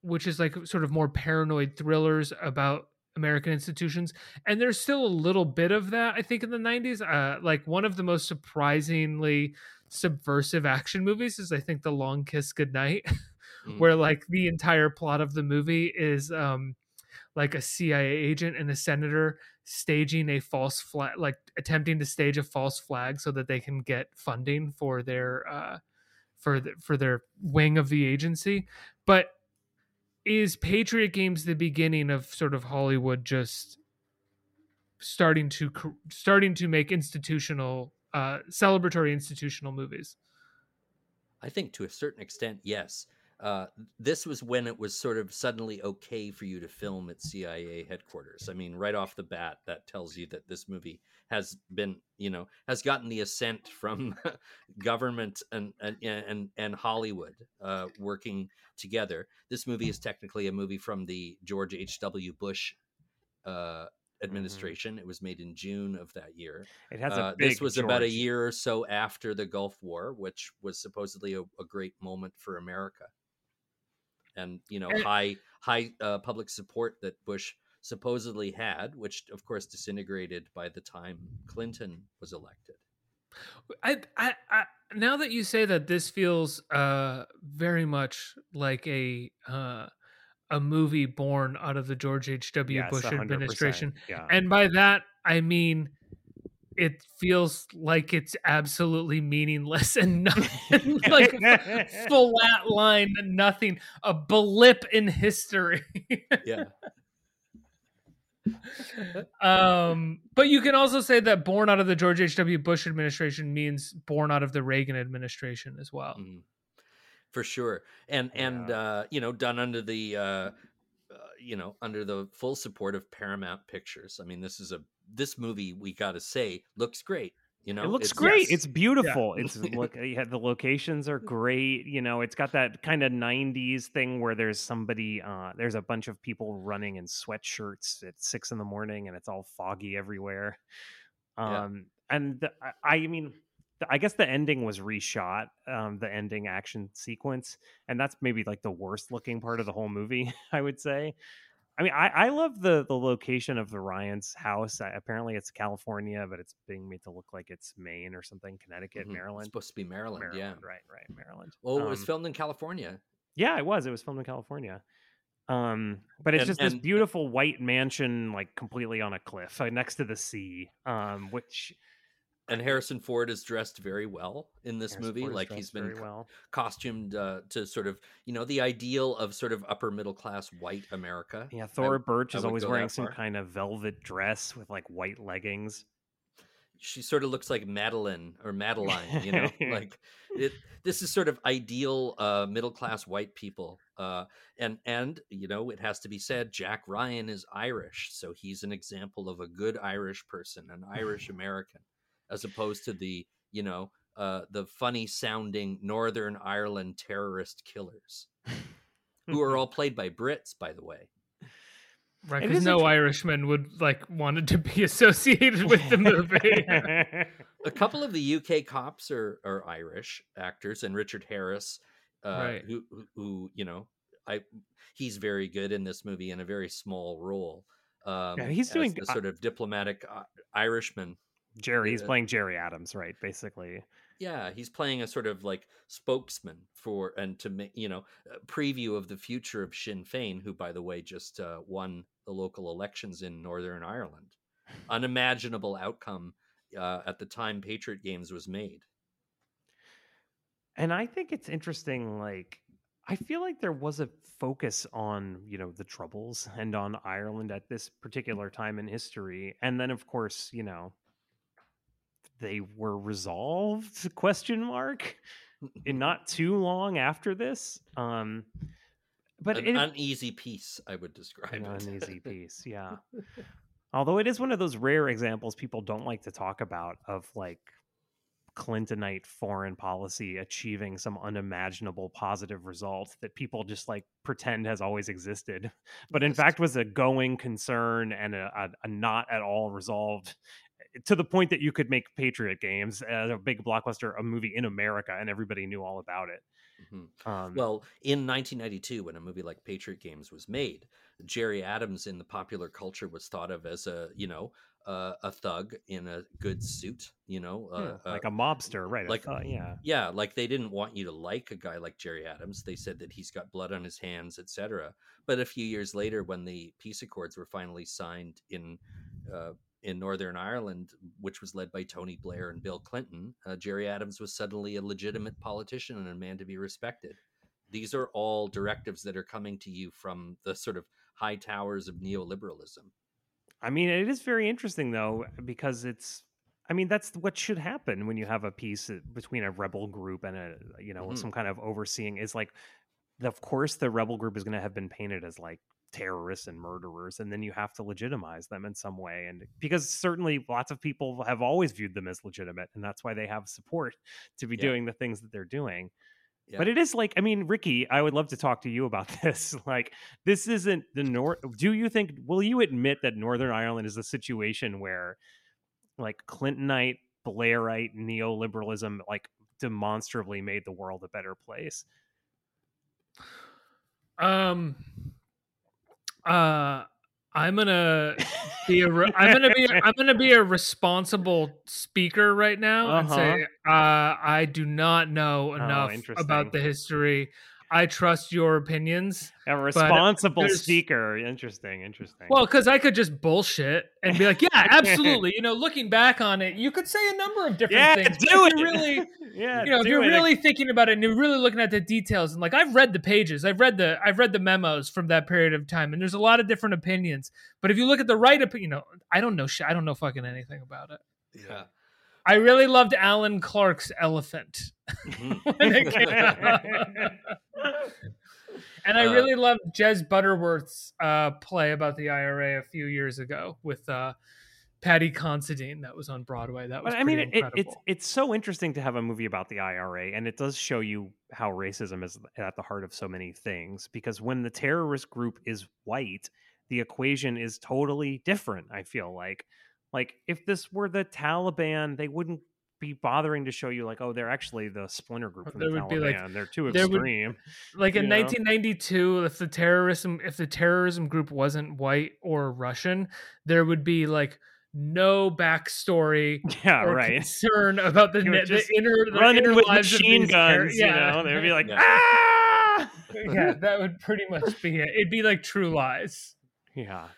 which is like sort of more paranoid thrillers about American institutions? And there's still a little bit of that I think in the 90s uh like one of the most surprisingly subversive action movies is I think The Long Kiss Goodnight, Mhm. where like the entire plot of the movie is um like a CIA agent and a senator staging a false flag like attempting to stage a false flag so that they can get funding for their uh for the, for their wing of the agency. But is Patriot Games the beginning of sort of Hollywood just starting to starting to make institutional uh celebratory institutional movies? I think to a certain extent, yes. Uh, this was when it was sort of suddenly okay for you to film at CIA headquarters. I mean, right off the bat, that tells you that this movie has been, you know, has gotten the assent from government and and and, and Hollywood uh, working together. This movie is technically a movie from the George H. W. Bush uh, administration. It was made in June of that year. it has a Uh, big this was about a year or so after the Gulf War, which was supposedly a, a great moment for America, and you know And- high high uh, public support that Bush supposedly had, which of course disintegrated by the time Clinton was elected. I, I, I now that you say that, this feels uh very much like a uh a movie born out of the George H. W. Yes, Bush 100%, administration, Yeah. and by that I mean it feels like it's absolutely meaningless and nothing like flat line, nothing, a blip in history. Yeah, um, but you can also say that born out of the George H.W. Bush administration means born out of the Reagan administration as well. Mhm. for sure, and and Yeah. uh, you know done under the. Uh, uh, you know, under the full support of Paramount Pictures. I mean, this is a this movie we got to say looks great. You know, it looks It's- great. Yes. It's beautiful. It's look. Yeah, the locations are great. You know, it's got that kind of '90s thing where there's somebody. Uh, there's a bunch of people running in sweatshirts at six in the morning, and it's all foggy everywhere. Yeah. Um, and the, I, I mean, the, I guess the ending was reshot. Um, the ending action sequence, and that's maybe like the worst looking part of the whole movie. I would say. I mean, I, I love the the location of the Ryan's house. Uh, apparently, it's California, but it's being made to look like it's Maine or something, Connecticut, Mhm. It's Maryland. supposed to be Maryland. yeah. right, right, Maryland. Oh, it was Um, filmed in California. yeah, it was. It was filmed in California. Um, but it's And- just this beautiful white mansion, like completely on a cliff uh, next to the sea. Um, which And Harrison Ford is dressed very well in this Harrison movie. Ford like he's been well. costumed uh, to sort of, you know, the ideal of sort of upper middle class white America. Yeah, I- Thora Birch I is always wearing some kind of velvet dress with like white leggings. She sort of looks like Madeline or Madeline, you know, like it. This is sort of ideal uh, middle class white people, uh, and and you know it has to be said, Jack Ryan is Irish, so he's an example of a good Irish person, an Irish American, as opposed to the you know uh, the funny sounding Northern Ireland terrorist killers, who are all played by Brits, by the way. Right, because no inter- Irishman would like wanted to be associated with the movie. a couple of the UK cops are are Irish actors, and Richard Harris, uh, Right. who, who who you know, I he's very good in this movie in a very small role. Um, he's doing- the uh, sort of diplomatic uh, Irishman. Gerry, he's playing Gerry Adams, right? Basically. Yeah, he's playing a sort of like spokesman for and to make you know a preview of the future of Sinn Fein, who by the way just uh, won the local elections in Northern Ireland. Unimaginable outcome uh, at the time Patriot Games was made. And I think it's interesting, like, I feel like there was a focus on, you know, the troubles and on Ireland at this particular time in history. And then, of course, you know, they were resolved, question mark. in not too long after this. Um, but an it, uneasy peace, I would describe an it. uneasy peace, yeah. Although it is one of those rare examples people don't like to talk about of like Clintonite foreign policy achieving some unimaginable positive result that people just like pretend has always existed, but in fact was a going concern and a, a, a not at all resolved to the point that you could make Patriot Games as a big blockbuster, a movie in America, and everybody knew all about it. Mhm. Um, Well, in 1992, when a movie like Patriot Games was made, Gerry Adams in the popular culture was thought of as a, you know, uh, a thug in a good suit, you know, uh, yeah, like uh, a mobster, right? like- Like, yeah, yeah, like they didn't want you to like a guy like Gerry Adams. They said that he's got blood on his hands, etc. But a few years later, when the peace accords were finally signed in uh, in Northern Ireland, which was led by Tony Blair and Bill Clinton, uh, Gerry Adams was suddenly a legitimate politician and a man to be respected. These are all directives that are coming to you from the sort of high towers of neoliberalism. I mean, it is very interesting though because it's. I mean, that's what should happen when you have a peace uh, between a rebel group and a you know Mhm. some kind of overseeing. Is like, of course, the rebel group is going to have been painted as like terrorists and murderers, and then you have to legitimize them in some way. And because certainly lots of people have always viewed them as legitimate, and that's why they have support to be Yeah. doing the things that they're doing. Yeah. But it is like, I mean, Ricky, I would love to talk to you about this. Like, this isn't the North. Do you think, will you admit that Northern Ireland is a situation where, like, Clintonite, Blairite neoliberalism, like, demonstrably made the world a better place? Um. Uh, I'm gonna be a. Re- I'm gonna be. I'm gonna be a responsible speaker right now and say, uh, I do not know enough Oh, about the history. I trust your opinions. A responsible speaker. Interesting, interesting. Well, because I could just bullshit and be like, yeah, absolutely. You know, looking back on it, you could say a number of different yeah, things. but do it. you're Really, yeah, you know, if you're it. really thinking about it and you're really looking at the details and like I've read the pages, I've read the I've read the memos from that period of time, and there's a lot of different opinions. But if you look at the right opinion, you know, I don't know shit. I don't know fucking anything about it. Yeah. I really loved Alan Clarke's Elephant Mhm. when it came out. And I Uh, really loved Jez Butterworth's uh, play about the IRA a few years ago with uh, Paddy Considine that was on Broadway. That was I mean, it, it's it's so interesting to have a movie about the IRA, and it does show you how racism is at the heart of so many things. Because when the terrorist group is white, the equation is totally different. I feel like, like if this were the Taliban, they wouldn't be bothering to show you like, oh, they're actually the splinter group from There the would be, like- Taliban. they're too there would- extreme. like in know? 1992 if the terrorism if the terrorism group wasn't white or russian there would be like no backstory yeah, right. concern about the, ne- the inner the Run inner with machine guns, you know. They'd be like, Yeah. ah, yeah that would pretty much be it it'd be like true lies yeah.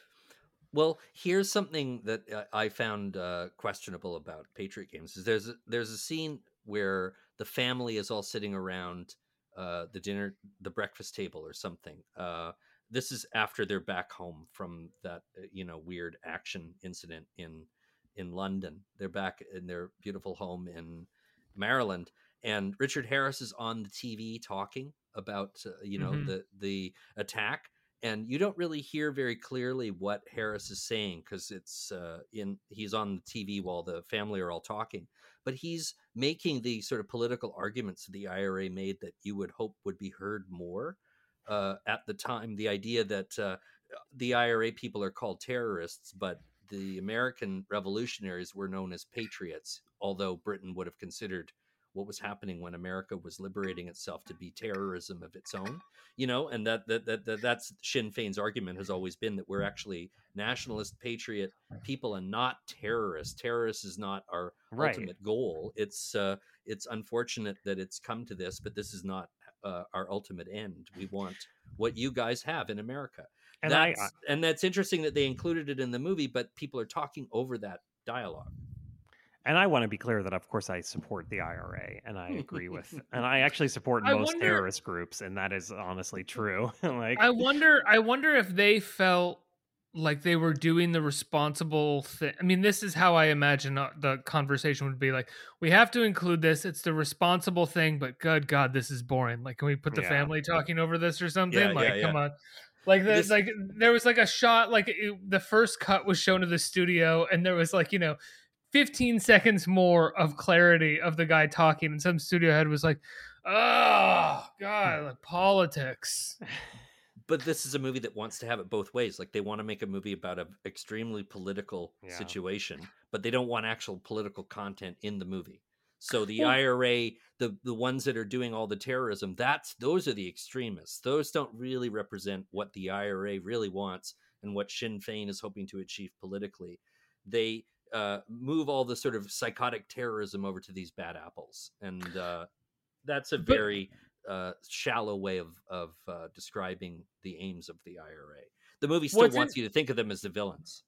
Well, here's something that uh, I found uh, questionable about Patriot Games. Is there's a, there's a scene where the family is all sitting around uh, the dinner, the breakfast table, or something. Uh, this is after they're back home from that uh, you know weird action incident in in London. They're back in their beautiful home in Maryland, and Richard Harris is on the TV talking about uh, you know Mhm. the the attack and you don't really hear very clearly what Harris is saying because it's uh, in he's on the TV while the family are all talking, but he's making the sort of political arguments that the IRA made that you would hope would be heard more uh, at the time. The idea that uh, the IRA people are called terrorists, but the American revolutionaries were known as patriots, although Britain would have considered what was happening when America was liberating itself to be terrorism of its own you know and that that, that, that that's sinn féin's argument has always been that we're actually nationalist patriot people and not terrorists. Terrorists is not our Right. ultimate goal. It's uh it's unfortunate that it's come to this but this is not uh, our ultimate end. We want what you guys have in america. And I, that's, and that's interesting that they included it in the movie but people are talking over that dialogue And I want to be clear that, of course, I support the IRA, and I agree with, and I actually support I most wonder- terrorist groups, and that is honestly true. like, i wonder i wonder if they felt like they were doing the responsible thing. I mean, this is how I imagine uh, the conversation would be like, we have to include this. It's the responsible thing, but good God, this is boring. Like, can we put the Yeah. family talking over this or something? Yeah, like, yeah, come yeah. on. Like the, This- like there was like a shot like it, the first cut was shown to the studio and there was like you know 15 seconds more of clarity of the guy talking and some studio head was like oh god like politics but this is a movie that wants to have it both ways. Like they want to make a movie about an extremely political Yeah. situation, but they don't want actual political content in the movie. So the Well- IRA, the the ones that are doing all the terrorism, that's those are the extremists. Those don't really represent what the IRA really wants and what Sinn Fein is hoping to achieve politically. They uh, move all the sort of psychotic terrorism over to these bad apples, and uh, that's a very uh, shallow way of of uh, describing the aims of the IRA. The movie still What's in- wants you to think of them as the villains.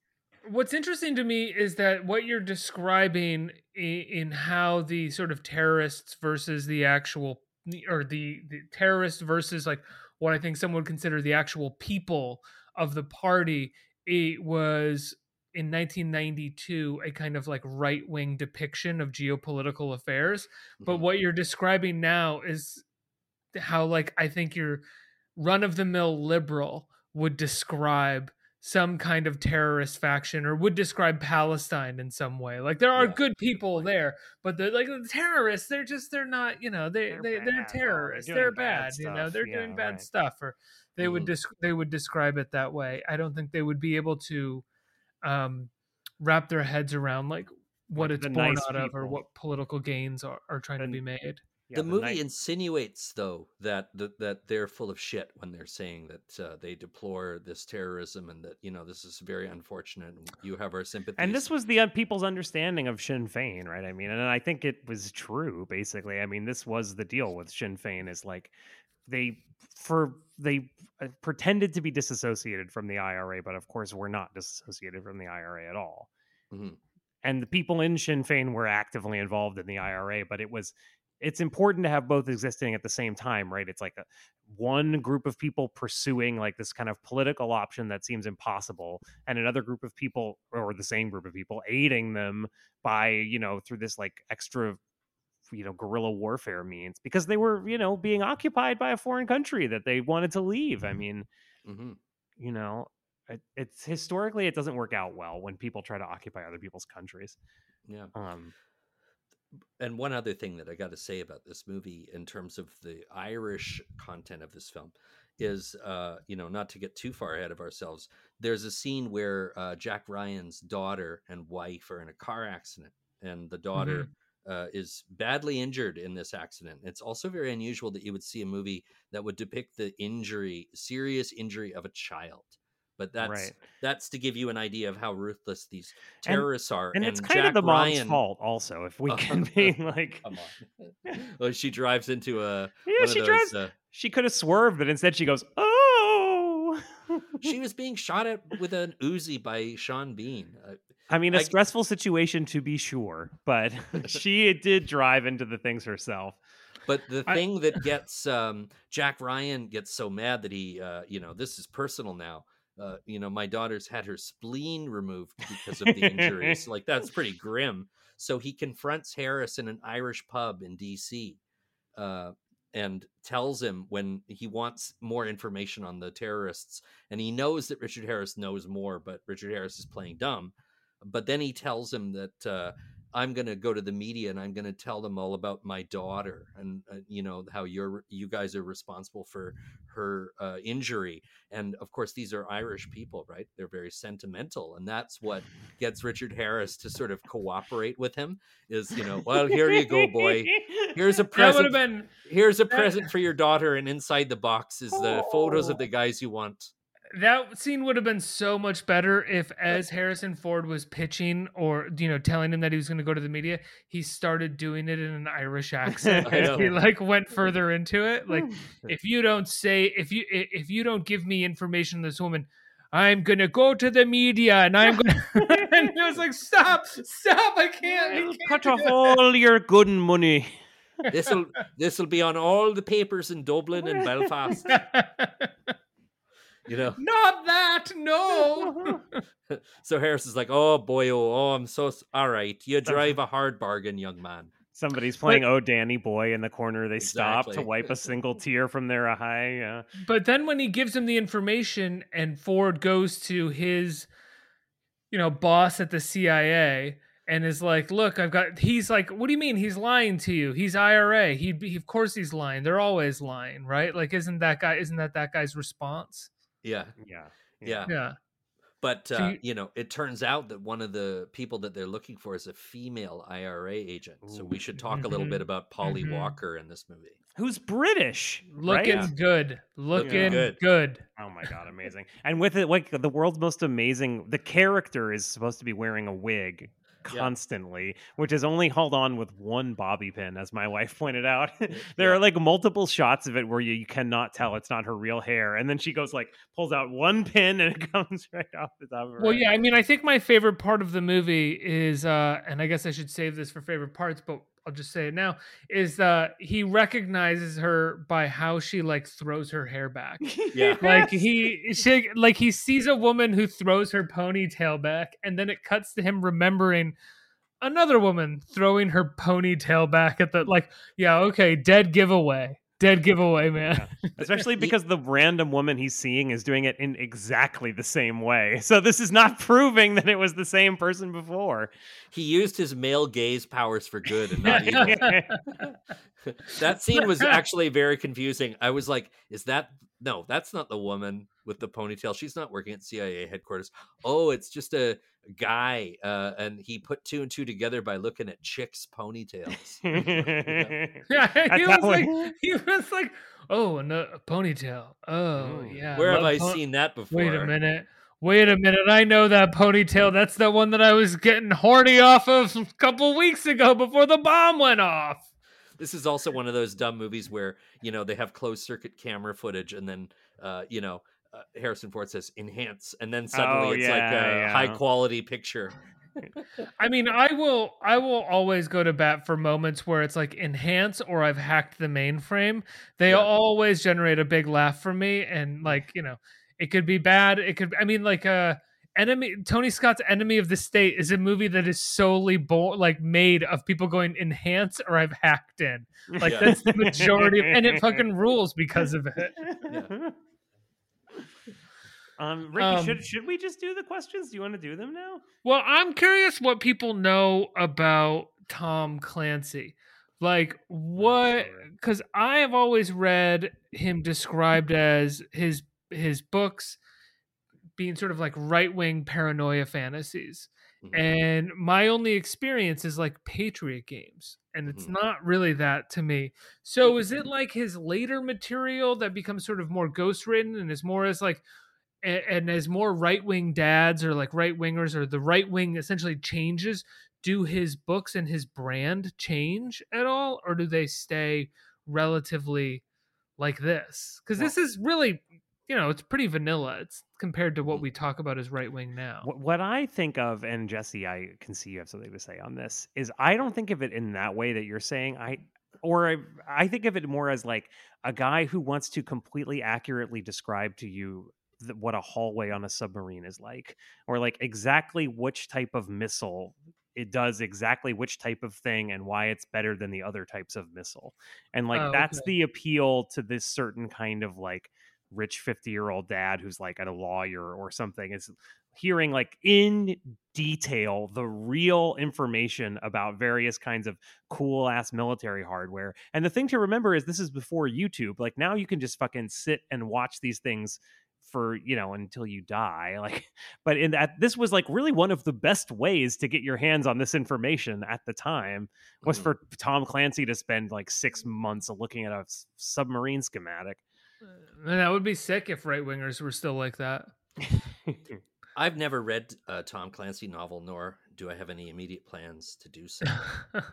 what's interesting to me is that what you're describing in, in how the sort of terrorists versus the actual or the, the terrorists versus like what I think some would consider the actual people of the party it was in 1992 a kind of like right-wing depiction of geopolitical affairs but Mhm. what you're describing now is how like i think your run-of-the-mill liberal would describe some kind of terrorist faction or would describe palestine in some way like there are Yeah. good people there but they're like the terrorists they're just they're not you know they, They're they bad. They're they're terrorists they're bad bad, you know they're Yeah, doing bad right. stuff or they would Mhm. desc- they would describe it that way i don't think they would be able to um wrap their heads around like what Like it's born nice out of or what political gains are, are trying to be made Yeah, the movie night- insinuates, though, that, that that they're full of shit when they're saying that uh, they deplore this terrorism and that you know this is very unfortunate. And you have our sympathy. and this was the uh, people's understanding of Sinn Fein, right? I mean, and I think it was true. Basically, I mean, this was the deal with Sinn Fein is like they for they uh, pretended to be disassociated from the IRA, but of course, we're not disassociated from the IRA at all. Mhm. And the people in Sinn Fein were actively involved in the IRA, but it was it's important to have both existing at the same time, right? It's like a one group of people pursuing like this kind of political option that seems impossible, and another group of people, or the same group of people, aiding them by you know through this like extra you know guerrilla warfare means because they were you know being occupied by a foreign country that they wanted to leave. I mean, hmm you know. It, it's historically it doesn't work out well when people try to occupy other people's countries. Yeah. Um, and one other thing that I got to say about this movie in terms of the Irish content of this film is, uh, you know, not to get too far ahead of ourselves. There's a scene where uh, Jack Ryan's daughter and wife are in a car accident, and the daughter uh, is badly injured in this accident. It's also very unusual that you would see a movie that would depict the injury, serious injury of a child. But that's Right. that's to give you an idea of how ruthless these And- terrorists are. and it's kind Jack of the mom's Ryan, fault also if we can be like Come on. well, she drives into a. Yeah, one of she those, drives- uh, she could have swerved but instead she goes oh she was being shot at with an Uzi by Sean Bean. Uh, i mean a I- stressful situation to be sure but she did drive into the things herself But the I- thing that gets um, Jack Ryan gets so mad that he, uh, you know, this is personal now. Uh, you know, my daughter's had her spleen removed because of the injuries. like that's pretty grim. So he confronts Harris in an Irish pub in D.C. Uh, and tells him when he wants more information on the terrorists, and he knows that Richard Harris knows more, but Richard Harris is playing dumb. But then he tells him that uh, I'm going to go to the media and I'm going to tell them all about my daughter and uh, you know how you're you guys are responsible for her uh, injury. And of course, these are Irish people, right? They're very sentimental, and that's what gets Richard Harris to sort of cooperate with him. Is you know, well, here you go, boy. Here's a present. been Here's a present for your daughter, and inside the box is the photos Oh. of the guys you want. That scene would have been so much better if as harrison ford was pitching or you know telling him that he was going to go to the media he started doing it in an irish accent. I as he like went further into it. Like hmm. if you don't say if you if you don't give me information on this woman i'm gonna go to the media and i'm gonna and he was like stop stop i can't, I can't cut off it." all your good money. This will this will be on all the papers in Dublin and Belfast. You know, Not that, no. so Harris is like, "Oh boy, oh, oh I'm so s- all right. You drive a hard bargain, young man." Somebody's playing "Oh Danny Boy" in the corner. They stop to wipe a single tear from their eye. Yeah. But then when he gives him the information and Ford goes to his, you know, boss at the CIA and is like, "Look, I've got." He's like, "What do you mean? He's lying to you? He's IRA. He'd be, of course he's lying. They're always lying, right? Like, isn't that guy? Isn't that that guy's response? Yeah, Yeah. yeah. Yeah. But So uh, you- you know, it turns out that one of the people that they're looking for is a female IRA agent. So we should talk a little bit about Polly Mhm. Walker in this movie. Who's British? right? Looking good. Looking good. good. Oh my god, amazing! And with it, like the world's most amazing, the character is supposed to be wearing a wig Constantly, which is only held on with one bobby pin, as my wife pointed out. there yeah. are like multiple shots of it where you, you cannot tell it's not her real hair, and then she goes like pulls out one pin and it comes right off the top of her. Well, head. yeah, I mean, I think my favorite part of the movie is, uh, and I guess I should save this for favorite parts, but I'll just say it now. Is uh, he recognizes her by how she like throws her hair back. Yeah. Like he, she, like he sees a woman who throws her ponytail back, and then it cuts to him remembering another woman throwing her ponytail back at the like. Yeah, okay, dead giveaway, dead giveaway, man. especially because the random woman he's seeing is doing it in exactly the same way. So this is not proving that it was the same person before. He used his male gaze powers for good and not evil. That scene was actually very confusing. I was like, is that no, that's not the woman with the ponytail. She's not working at CIA headquarters. Oh, it's just a guy. Uh, and he put two and two together by looking at chicks' ponytails. Yeah, he was like, it- he was like, oh, no, a ponytail. Oh, Oh, yeah. Where have I pon- seen that before? Wait a minute. Wait a minute. I know that ponytail. That's the one that I was getting horny off of a couple weeks ago before the bomb went off. This is also one of those dumb movies where you know they have closed circuit camera footage, and then uh, you know uh, Harrison Ford says enhance, and then suddenly Oh, it's like a yeah. high quality picture. I mean, I will I will always go to bat for moments where it's like enhance or I've hacked the mainframe. They Yeah. always generate a big laugh for me and like, you know, it could be bad. It could I mean like uh enemy Tony Scott's Enemy of the State is a movie that is solely bo- like made of people going enhance or I've hacked in. Like Yeah. that's the majority of, and it fucking rules because of it. Um, Ricky, Um, should should we just do the questions? Do you want to do them now? Well, I'm curious what people know about Tom Clancy. Like what cuz I have always read him described as his his books being sort of like right-wing paranoia fantasies. Mhm. And my only experience is like Patriot games, and it's Mhm. not really that to me. So is it like his later material that becomes sort of more ghost written and is more as like and, and as more right wing dads or like right wingers or the right wing essentially changes, do his books and his brand change at all, or do they stay relatively like this? Because this is really, you know, it's pretty vanilla. It's compared to what mm. we talk about as right wing now. What, what I think of, and Jesse, I can see you have something to say on this, is I don't think of it in that way that you're saying. I or I, I think of it more as like a guy who wants to completely accurately describe to you th- what a hallway on a submarine is like, or like exactly which type of missile it does exactly which type of thing and why it's better than the other types of missile. And like Oh, that's okay. the appeal to this certain kind of like rich 50 year old dad who's like a lawyer or something is hearing like in detail the real information about various kinds of cool ass military hardware. And the thing to remember is this is before YouTube. Like now you can just fucking sit and watch these things for you know until you die like but in that this was like really one of the best ways to get your hands on this information at the time was Mhm. for tom clancy to spend like six months looking at a s- submarine schematic And that would be sick if right wingers were still like that. I've never read a Tom Clancy novel, nor do I have any immediate plans to do so.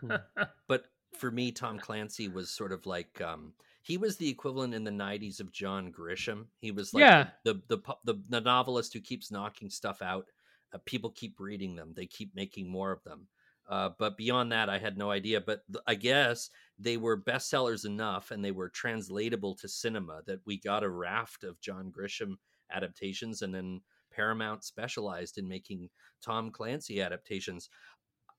but for me, Tom Clancy was sort of like um, he was the equivalent in the '90s of John Grisham. He was like Yeah. the, the the the novelist who keeps knocking stuff out. Uh, people keep reading them. They keep making more of them. Uh, but beyond that, I had no idea. But th- I guess they were bestsellers enough, and they were translatable to cinema that we got a raft of John Grisham adaptations, and then Paramount specialized in making Tom Clancy adaptations.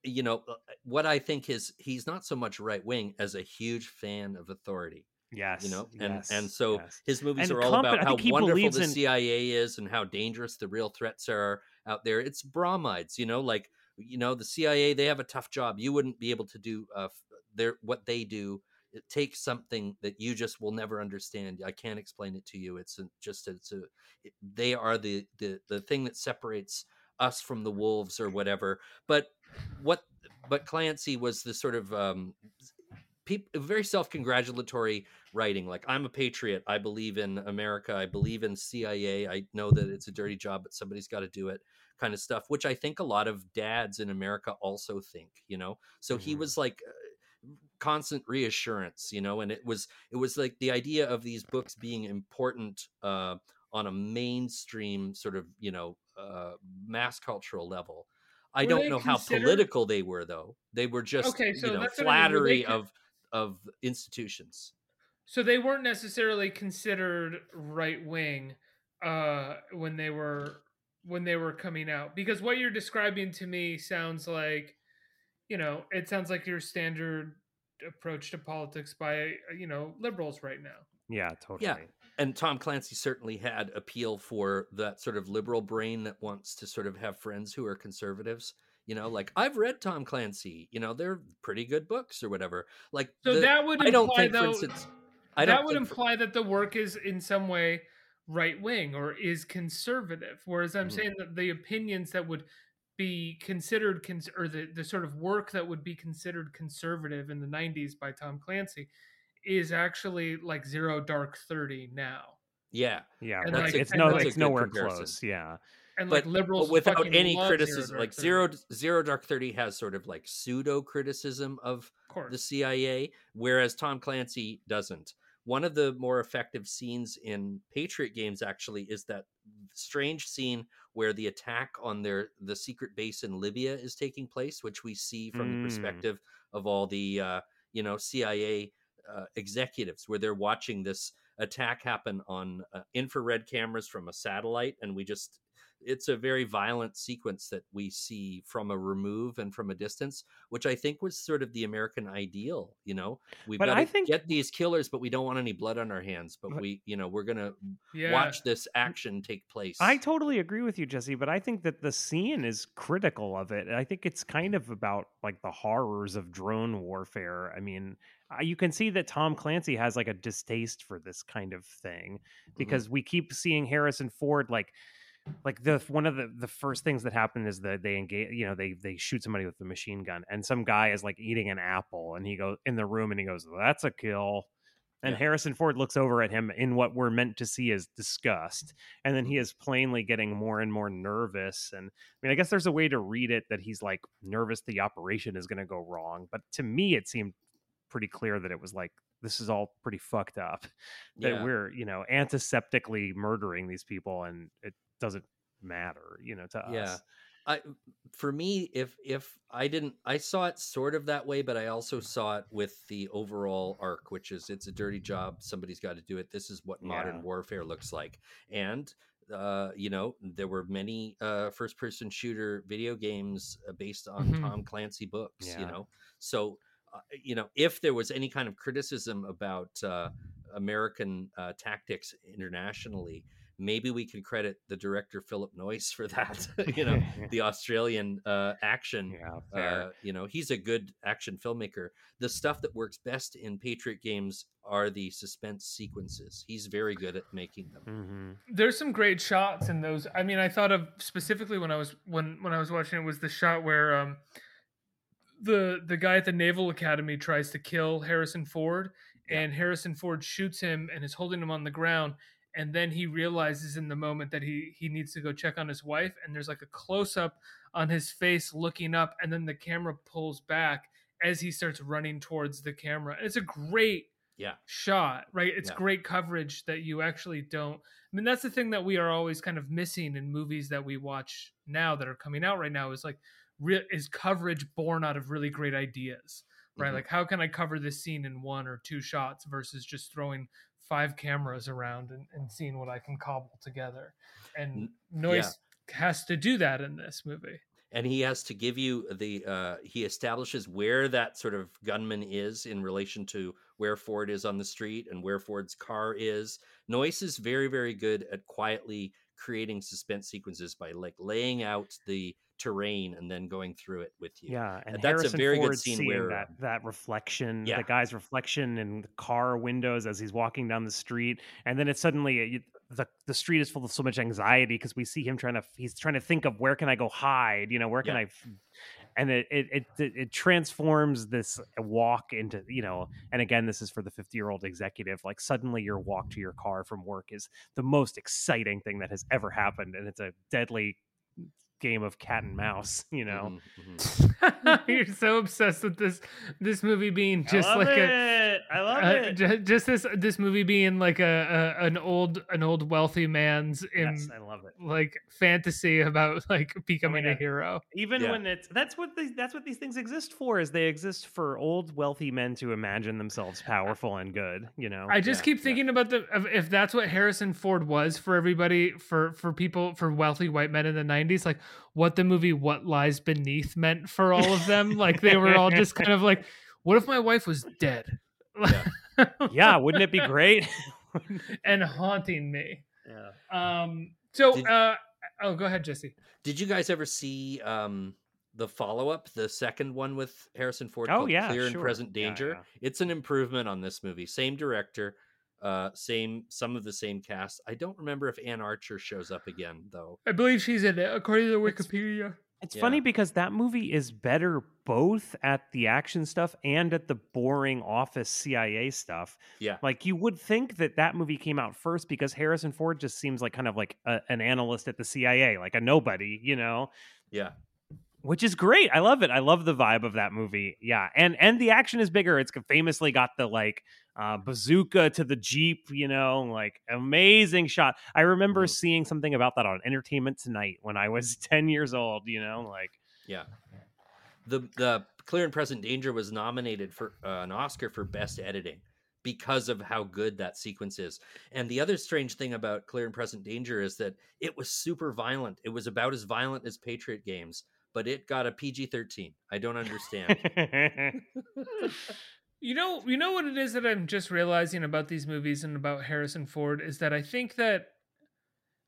You know, uh, what I think is he's not so much right wing as a huge fan of authority. Yes, You know, and yes, and so yes. his movies And are all compe- about how wonderful the in- CIA is and how dangerous the real threats are out there. It's bromides, you know, like you know the CIA they have a tough job. You wouldn't be able to do uh, their what they do. It takes something that you just will never understand. I can't explain it to you. It's just it's a it, they are the the the thing that separates us from the wolves or whatever. But what but Clancy was the sort of um peop very self-congratulatory writing like i'm a patriot. I believe in america. I believe in cia i know that it's a dirty job but somebody's got to do it kind of stuff which i think a lot of dads in america also think you know? So he Mhm. was like uh, constant reassurance you know? And it was it was like the idea of these books being important uh on a mainstream sort of you know uh mass cultural level. I Were don't know how political they were though. They were just Okay, so you know what I mean. Flattery con- of of institutions So they weren't necessarily considered right wing uh, when they were when they were coming out because what you're describing to me sounds like you know it sounds like your standard approach to politics by you know liberals right now. Yeah, totally. Yeah. and Tom Clancy certainly had appeal for that sort of liberal brain that wants to sort of have friends who are conservatives. You know, like I've read Tom Clancy. You know, they're pretty good books or whatever. Like, So the- that would imply I don't think, though, for instance, I that would think for- imply that the work is in some way right wing or is conservative. Whereas I'm Mhm. saying that the opinions that would be considered cons- or the, the sort of work that would be considered conservative in the 90s by Tom Clancy is actually like Zero Dark 30 now. yeah, Yeah, And but like- it's no, it's nowhere comparison. close. Yeah, And but, like liberals but without any love Zero criticism, like 30. zero Zero Dark Thirty has sort of like pseudo criticism of of the CIA, whereas Tom Clancy doesn't. One of the more effective scenes in Patriot games actually is that strange scene where the attack on their the secret base in Libya is taking place, which we see from the Mm. perspective of all the uh, you know CIA uh, executives, where they're watching this attack happen on uh, infrared cameras from a satellite, and we just it's a very violent sequence that we see from a remove and from a distance, which I think was sort of the American ideal. You know, we've But got I to think- get these killers, but we don't want any blood on our hands. But we, you know, we're gonna yeah. watch this action take place. I totally agree with you, Jesse. But I think that the scene is critical of it. I think it's kind of about like the horrors of drone warfare. I mean, you can see that Tom Clancy has like a distaste for this kind of thing Mm-hmm. because we keep seeing Harrison Ford like like the one of the the first things that happen is that they engage you know they they shoot somebody with a machine gun and some guy is like eating an apple and he goes in the room and he goes well, that's a kill and Yeah. Harrison Ford looks over at him in what we're meant to see as disgust and then he is plainly getting more and more nervous and I mean I guess there's a way to read it that he's like nervous the operation is going to go wrong but to me it seemed pretty clear that it was like this is all pretty fucked up that Yeah. we're you know antiseptically murdering these people and it doesn't matter you know to Yeah. us I for me, if if I didn't, I saw it sort of that way, but I also saw it with the overall arc, which is it's a dirty job. Somebody's got to do it. This is what modern Yeah. warfare looks like, and uh, you know, there were many uh, first-person shooter video games uh, based on Mhm. Tom Clancy books. You Mm-hmm. Know, so uh, you know, if there was any kind of criticism about uh, American uh, tactics internationally, maybe we can credit the director Philip Noyce for that. you know, the Australian uh, action. yeah. Uh, you know, he's a good action filmmaker. The stuff that works best in Patriot games are the suspense sequences. He's very good at making them. hmm there's some great shots in those. I mean, I thought of specifically when I was when when I was watching it was the shot where um the the guy at the Naval Academy tries to kill Harrison Ford and Harrison Ford shoots him and is holding him on the ground and then he realizes in the moment that he he needs to go check on his wife and there's like a close up on his face looking up and then the camera pulls back as he starts running towards the camera. And it's a great Yeah. shot, right? It's Yeah. great coverage that you actually don't. I mean, that's the thing that we are always kind of missing in movies that we watch now that are coming out right now is like, re- is coverage born out of really great ideas, right? Mhm. Like, how can I cover this scene in one or two shots versus just throwing five cameras around and, and seeing what I can cobble together. And N- Noyce has to do that in this movie. and he has to give you the uh he establishes where that sort of gunman is in relation to where ford is on the street and where ford's car is noyce is very very good at quietly creating suspense sequences by like laying out the terrain and then going through it with you Yeah, and that's Harrison a very Ford good scene where that that reflection, Yeah. the guy's reflection in the car windows as he's walking down the street, and then it suddenly uh, you, the the street is full of so much anxiety because we see him trying to he's trying to think of where can I go hide, you know, where can Yeah. I, and it it, it it it transforms this walk into you know, and again this is for the fifty year old executive, like suddenly your walk to your car from work is the most exciting thing that has ever happened, and it's a deadly game of cat and mouse, you know. Mhm, mhm. You're so obsessed with this this movie being just I like a it. I love uh, it. ju- just this this movie being like a, a an old an old wealthy man's yes, in I love it. like fantasy about like becoming a hero. Even Yeah. when it's that's what these that's what these things exist for is they exist for old wealthy men to imagine themselves powerful and good, you know. I just Yeah, keep yeah. thinking about the if that's what Harrison Ford was for everybody for for people for wealthy white men in the 90s like what the movie What Lies Beneath meant for all of them like they were all just kind of like what if my wife was dead yeah, wouldn't it be great? and haunting me yeah. um so Did- uh oh go ahead Jesse did you guys ever see um the follow-up the second one with harrison ford Oh, yeah, clear and sure. present Yeah, danger yeah. it's an improvement on this movie same director uh same some of the same cast i don't remember if Anne Archer shows up again though I believe she's in it according to It's- Wikipedia It's Yeah. funny because that movie is better both at the action stuff and at the boring office CIA stuff. yeah Like you would think that that movie came out first because Harrison Ford just seems like kind of like a, an analyst at the CIA, like a nobody, you know. yeah which is great. I love it. I love the vibe of that movie. Yeah, and and the action is bigger. It's famously got the like uh, bazooka to the jeep. You know, like amazing shot. I remember Mhm. seeing something about that on Entertainment Tonight when I was ten years old. You know, like Yeah. The the Clear and Present Danger was nominated for uh, an Oscar for best editing because of how good that sequence is. And the other strange thing about Clear and Present Danger is that it was super violent. It was about as violent as Patriot Games, but it got a PG-13. I don't understand. You know, you know what it is that I'm just realizing about these movies and about Harrison Ford is that I think that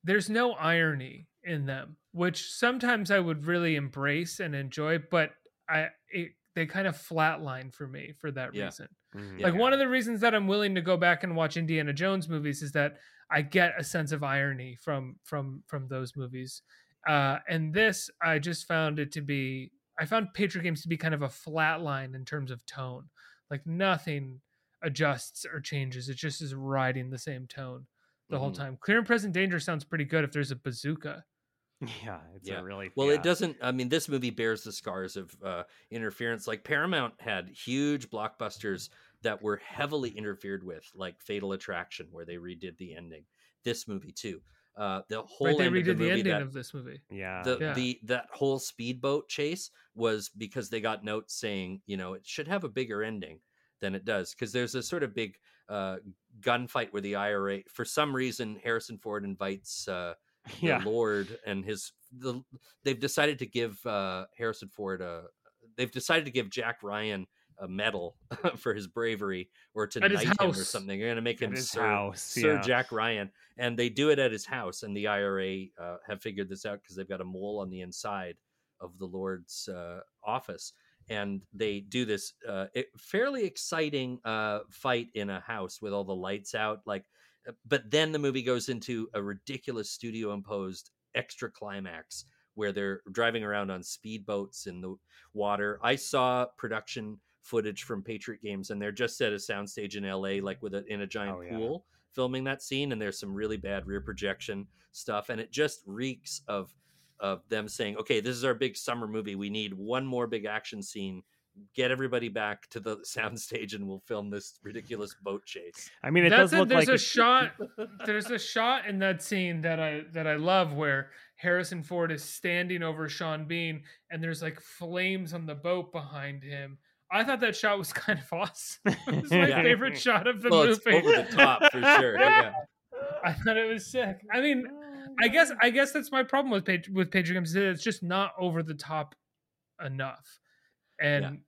there's no irony in them, which sometimes I would really embrace and enjoy, but I it, they kind of flatline for me for that Yeah. reason. mm, Like one of the reasons that I'm willing to go back and watch Indiana Jones movies is that I get a sense of irony from from from those movies. Uh, and this, I just found it to be. I found Patriot Games to be kind of a flat line in terms of tone. Like nothing adjusts or changes. It just is riding the same tone the whole Mhm. time. Clear and Present Danger sounds pretty good if there's a bazooka. yeah, it's Yeah. a really Well, yeah. it doesn't. I mean, this movie bears the scars of uh, interference. Like Paramount had huge blockbusters that were heavily interfered with, like Fatal Attraction, where they redid the ending. This movie too. Uh, the whole right? They end of redid the, the, movie ending that, of this movie. Yeah, the Yeah. the that whole speedboat chase was because they got notes saying you know it should have a bigger ending than it does because there's a sort of big uh, gunfight where the IRA for some reason Harrison Ford invites uh, the yeah. Lord and his the they've decided to give uh, Harrison Ford a they've decided to give Jack Ryan a medal for his bravery or to At knight him or something. They're going to make him Sir, house, Sir yeah. Jack Ryan, and they do it at his house. And the IRA uh, have figured this out because they've got a mole on the inside of the Lord's uh, office, and they do this uh, it, fairly exciting uh, fight in a house with all the lights out, like. uh, But then the movie goes into a ridiculous studio imposed extra climax where they're driving around on speedboats in the water. I saw production footage from Patriot Games, and they're just at a soundstage in LA, mm-hmm. like with a in a giant Oh, yeah. pool, filming that scene. And there's some really bad rear projection stuff, and it just reeks of of them saying, "Okay, this is our big summer movie. We need one more big action scene." Get everybody back to the soundstage, and we'll film this ridiculous boat chase. I mean, it That's does it. look There's like a shot. There's a shot in that scene that I that I love where Harrison Ford is standing over Sean Bean, and there's like flames on the boat behind him I thought that shot was kind of awesome. It was my Yeah. favorite shot of the well, it's movie. over the top for sure. Yeah. I thought it was sick. I mean, I oh, guess I guess that's my problem with Patri- with Patriot Games. is that It's just not over the top enough. And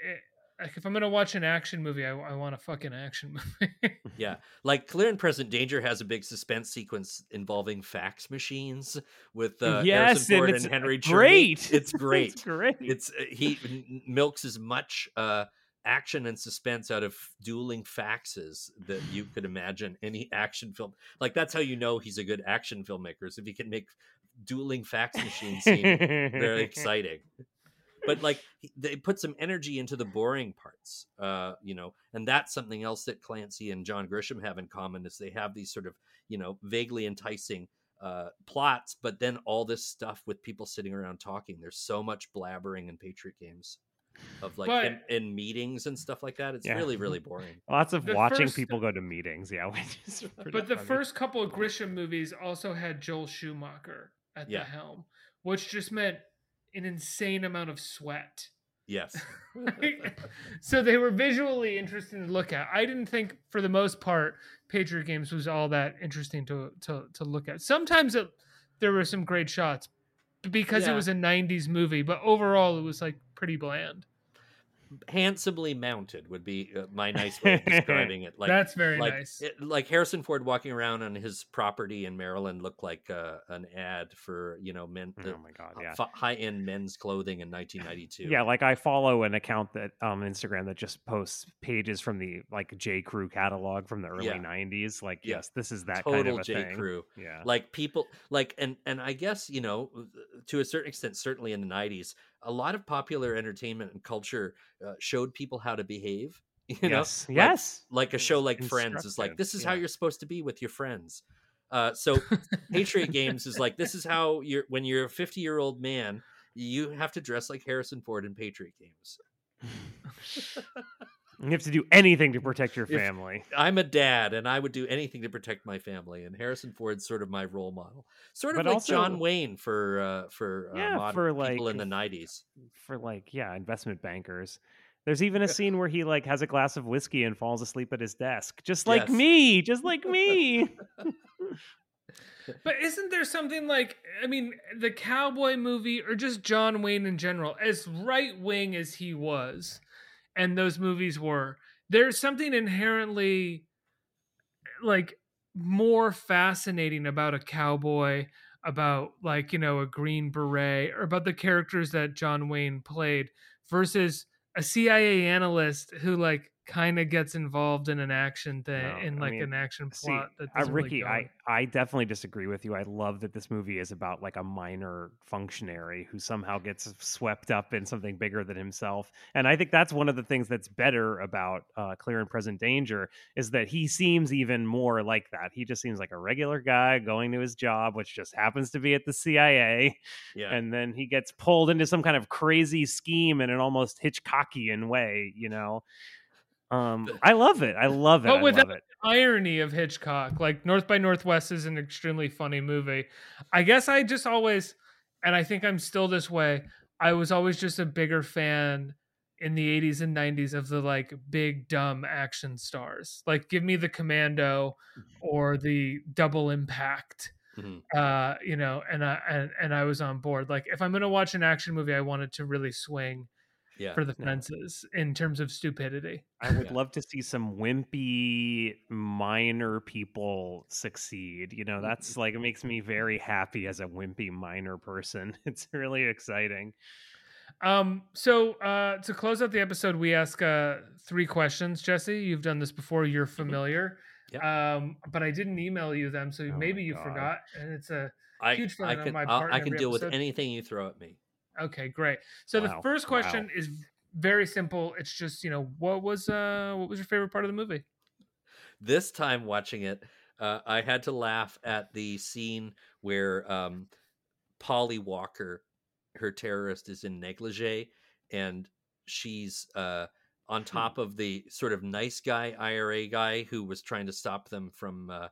it, like if I'm gonna watch an action movie, I, I want a fucking action movie. Yeah, like Clear and Present Danger has a big suspense sequence involving fax machines with uh, yes, Harrison Ford and and, Henry. Great. It's great. it's great. It's uh, he milks as much uh, action and suspense out of dueling faxes that you could imagine any action film. Like that's how you know he's a good action filmmaker is if he can make dueling fax machines seem very exciting. But like they put some energy into the boring parts, uh, you know, and that's something else that Clancy and John Grisham have in common is they have these sort of you know vaguely enticing uh, plots, but then all this stuff with people sitting around talking. There's so much blabbering in Patriot games of like in, But- in meetings and stuff like that. It's Yeah. really really boring. Lots of The watching first- people go to meetings. Yeah, which is but the funny. first couple of Grisham movies also had Joel Schumacher at Yeah. the helm, which just meant an insane amount of sweat. Yes. so they were visually interesting to look at. I didn't think, for the most part, Patriot Games was all that interesting to to, to look at. Sometimes it, there were some great shots because it was a '90s movie, but overall it was like pretty bland. Handsomely mounted would be uh, my nice way of describing it. Like That's very like nice. it- like Harrison Ford walking around on his property in Maryland looked like uh, an ad for you know men Oh my god, yeah. high end men's clothing in 1992. Yeah, like I follow an account that um Instagram that just posts pages from the like J Crew catalog from the early Yeah. '90s. Like, Yeah. yes, this is that total kind of a J thing. Crew. Yeah, like people like and and i guess you know to a certain extent certainly in the 90s a lot of popular entertainment and culture uh, showed people how to behave you know? Yes, Like- yes. like a show like friends is like this is how you're supposed to be with your friends. Uh, so patriot games is like this is how you're when you're a 50 year old man you have to dress like harrison ford in patriot games You have to do anything to protect your If- family. i'm a dad and i would do anything to protect my family and harrison ford's sort of my role model. Sort of But like also- john wayne for uh for uh, Yeah, modern for, people like, in the 90s for like yeah investment bankers. There's even a scene where he like has a glass of whiskey and falls asleep at his desk. Just like Yes. me! Just like me! But isn't there something like I mean the cowboy movie or just John Wayne in general, as right wing as he was, and those movies were, there's something inherently like more fascinating about a cowboy, about like, you know, a green beret, or about the characters that John Wayne played versus a CIA analyst who like kind of gets involved in an action thing No, in I like mean, an action See, plot that uh, doesn't really Ricky, I, I definitely disagree with you. I love that this movie is about like a minor functionary who somehow gets swept up in something bigger than himself. And I think that's one of the things that's better about uh, Clear and Present Danger is that he seems even more like that. He just seems like a regular guy going to his job, which just happens to be at the CIA. yeah And then he gets pulled into some kind of crazy scheme in an almost Hitchcockian way, you know? Um, I love it. I love it. But I with love it. irony of Hitchcock. Like North by Northwest is an extremely funny movie. I guess I just always, and I think I'm still this way. I was always just a bigger fan in the 80s and 90s of the like big dumb action stars. Like give me the Commando or the Double Impact. Mhm. Uh, you know, and I and, and I was on board. Like if I'm gonna watch an action movie, I wanted to really swing yeah for the No. fences in terms of stupidity. I would Yeah. love to see some wimpy minor people succeed. You know, that's like it makes me very happy as a wimpy minor person. It's really exciting. Um, so uh to close out the episode, we ask uh three questions, Jesse. You've done this before, you're familiar. Yep. Um, but I didn't email you them, so Oh maybe you God. forgot. And it's a I, huge I fan on can my part I can every deal with anything you throw at me. Okay, great. So the Wow, first wow. question is very simple. It's just, you know, what was uh what was your favorite part of the movie? This time watching it, uh, I had to laugh at the scene where um, Polly Walker, her terrorist, is in negligee and she's uh, on Hmm. top of the sort of nice guy IRA guy who was trying to stop them from uh,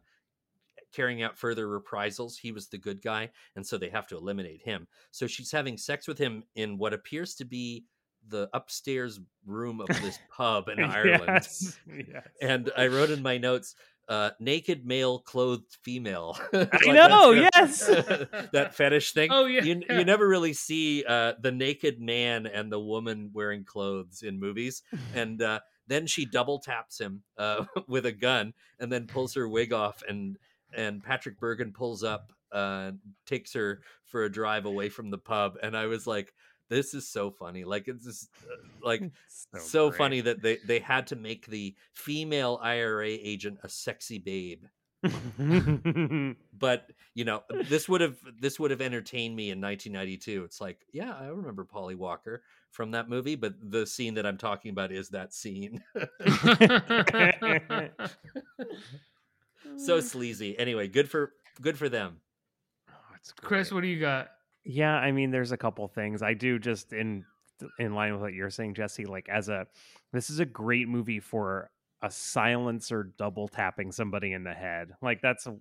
carrying out further reprisals. He was the good guy, and so they have to eliminate him. So she's having sex with him in what appears to be the upstairs room of this pub in Ireland. Yes, yes. And I wrote in my notes, uh, naked male clothed female. I Like, know, that's- yes. that fetish thing. Oh, yeah, You, yeah. you never really see uh, the naked man and the woman wearing clothes in movies. And uh, then she double taps him uh, with a gun and then pulls her wig off and and Patrick Bergin pulls up uh takes her for a drive away from the pub and I was like this is so funny. Like it's just uh, like so, great. funny that they they had to make the female IRA agent a sexy babe. But you know this would have this would have entertained me in 1992 it's like yeah i remember polly walker from that movie but the scene that i'm talking about is that scene so mm. sleazy anyway good for good for them Oh, it's Chris, what do you got? Yeah, I mean, there's a couple things I do just in in line with what you're saying, Jesse. Like, as a this is a great movie for a silencer double tapping somebody in the head. Like, that's a,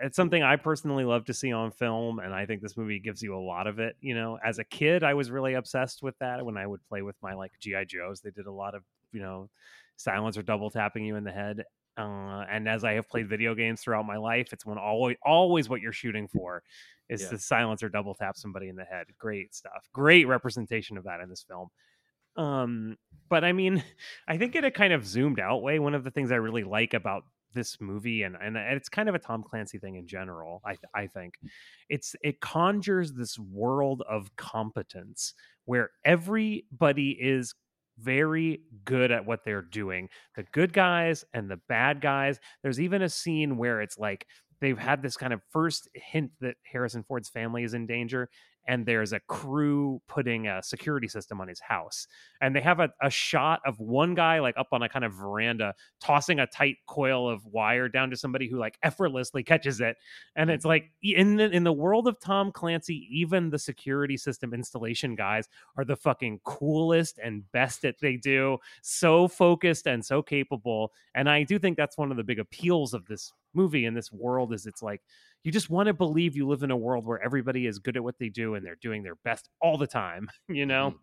it's something I personally love to see on film, and I think this movie gives you a lot of it. You know, as a kid, I was really obsessed with that when I would play with my like GI Joes. They did a lot of you know silencer double tapping you in the head. Uh, and as I have played video games throughout my life, it's one always always what you're shooting for is Yeah. to silence or double tap somebody in the head. Great stuff. Great representation of that in this film. Um, but I mean, I think in a kind of zoomed out way, one of the things I really like about this movie and and it's kind of a Tom Clancy thing in general, I I think. It's it conjures this world of competence where everybody is very good at what they're doing. The good guys and the bad guys. There's even a scene where it's like they've had this kind of first hint that Harrison Ford's family is in danger. And there's a crew putting a security system on his house. And they have a, a shot of one guy like up on a kind of veranda tossing a tight coil of wire down to somebody who like effortlessly catches it. And it's like in the in the world of Tom Clancy, even the security system installation guys are the fucking coolest and best at they do. So focused and so capable. And I do think that's one of the big appeals of this movie and this world is it's like you just want to believe you live in a world where everybody is good at what they do and they're doing their best all the time, you mm-hmm. know?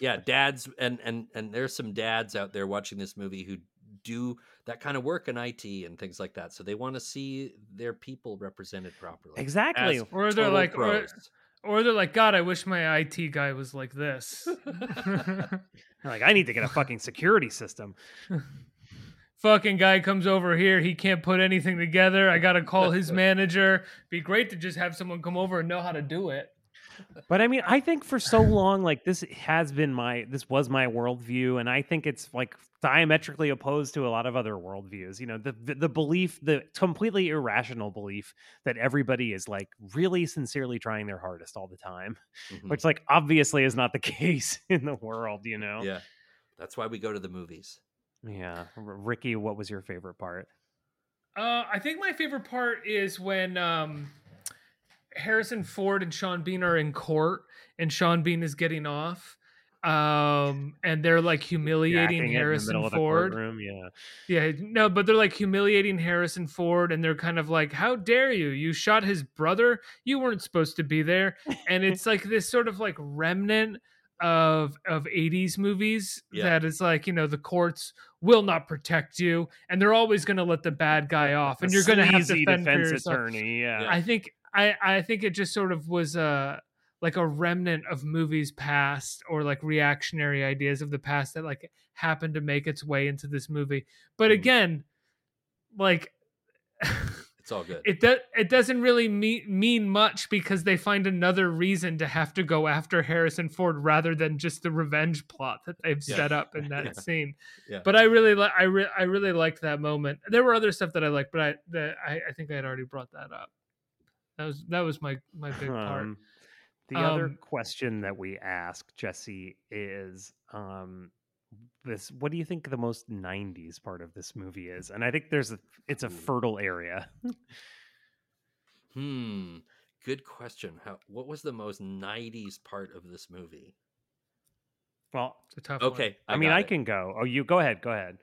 yeah dads and and and there's some dads out there watching this movie who do that kind of work in IT and things like that so they want to see their people represented properly Exactly. Or they're like, or, or they're like, God, I wish my IT guy was like this. like I need to get a fucking security system. Fucking guy comes over here, he can't put anything together. I gotta call his manager. Be great to just have someone come over and know how to do it. But I mean, I think for so long, like this has been my this was my worldview, and I think it's like diametrically opposed to a lot of other worldviews. You know, the the, the belief, the completely irrational belief that everybody is like really sincerely trying their hardest all the time, Mhm. which like obviously is not the case in the world. You know? yeah that's why we go to the movies Yeah. R- Ricky, what was your favorite part? Uh, I think my favorite part is when um, Harrison Ford and Sean Bean are in court, and Sean Bean is getting off, um, and they're like humiliating Jacking it in the Harrison middle of the Ford. courtroom, Yeah. Yeah, no, but they're like humiliating Harrison Ford, and they're kind of like, "How dare you? You shot his brother. You weren't supposed to be there." And it's like this sort of like remnant of of 80s movies Yeah. that is like you know the courts will not protect you and they're always going to let the bad guy off and A you're going to have to defend defense attorney. Yeah. I think I I think it just sort of was a like a remnant of movies past or like reactionary ideas of the past that like happened to make its way into this movie. But Mhm. again, like it's all good it does it doesn't really mean mean much because they find another reason to have to go after Harrison Ford rather than just the revenge plot that they've Yeah. set up in that Yeah. scene. Yeah. But I really like. I re- I really liked that moment. There were other stuff that I liked, but I that I, I think I had already brought that up. That was that was my my big part. Um, the other Um, question that we ask Jesse is um, this: What do you think the most '90s part of this movie is? And I think there's a it's a fertile area. hmm good question how what was the most 90s part of this movie Well, It's a tough one. okay I, mean, got I it. can go. Oh, you go ahead. Go ahead.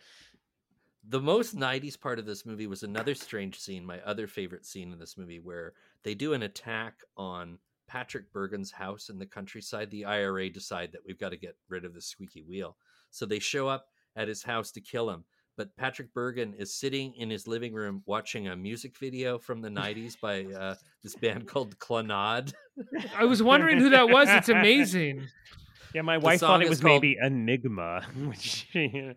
the most 90s part of this movie was another strange scene my other favorite scene in this movie where they do an attack on Patrick Bergin's house in the countryside, the IRA decide that we've got to get rid of the squeaky wheel. So they show up at his house to kill him. But Patrick Bergin is sitting in his living room watching a music video from the 90s by uh, this band called Clannad. I was wondering who that was. It's amazing. Yeah, my The wife thought it was called- maybe Enigma.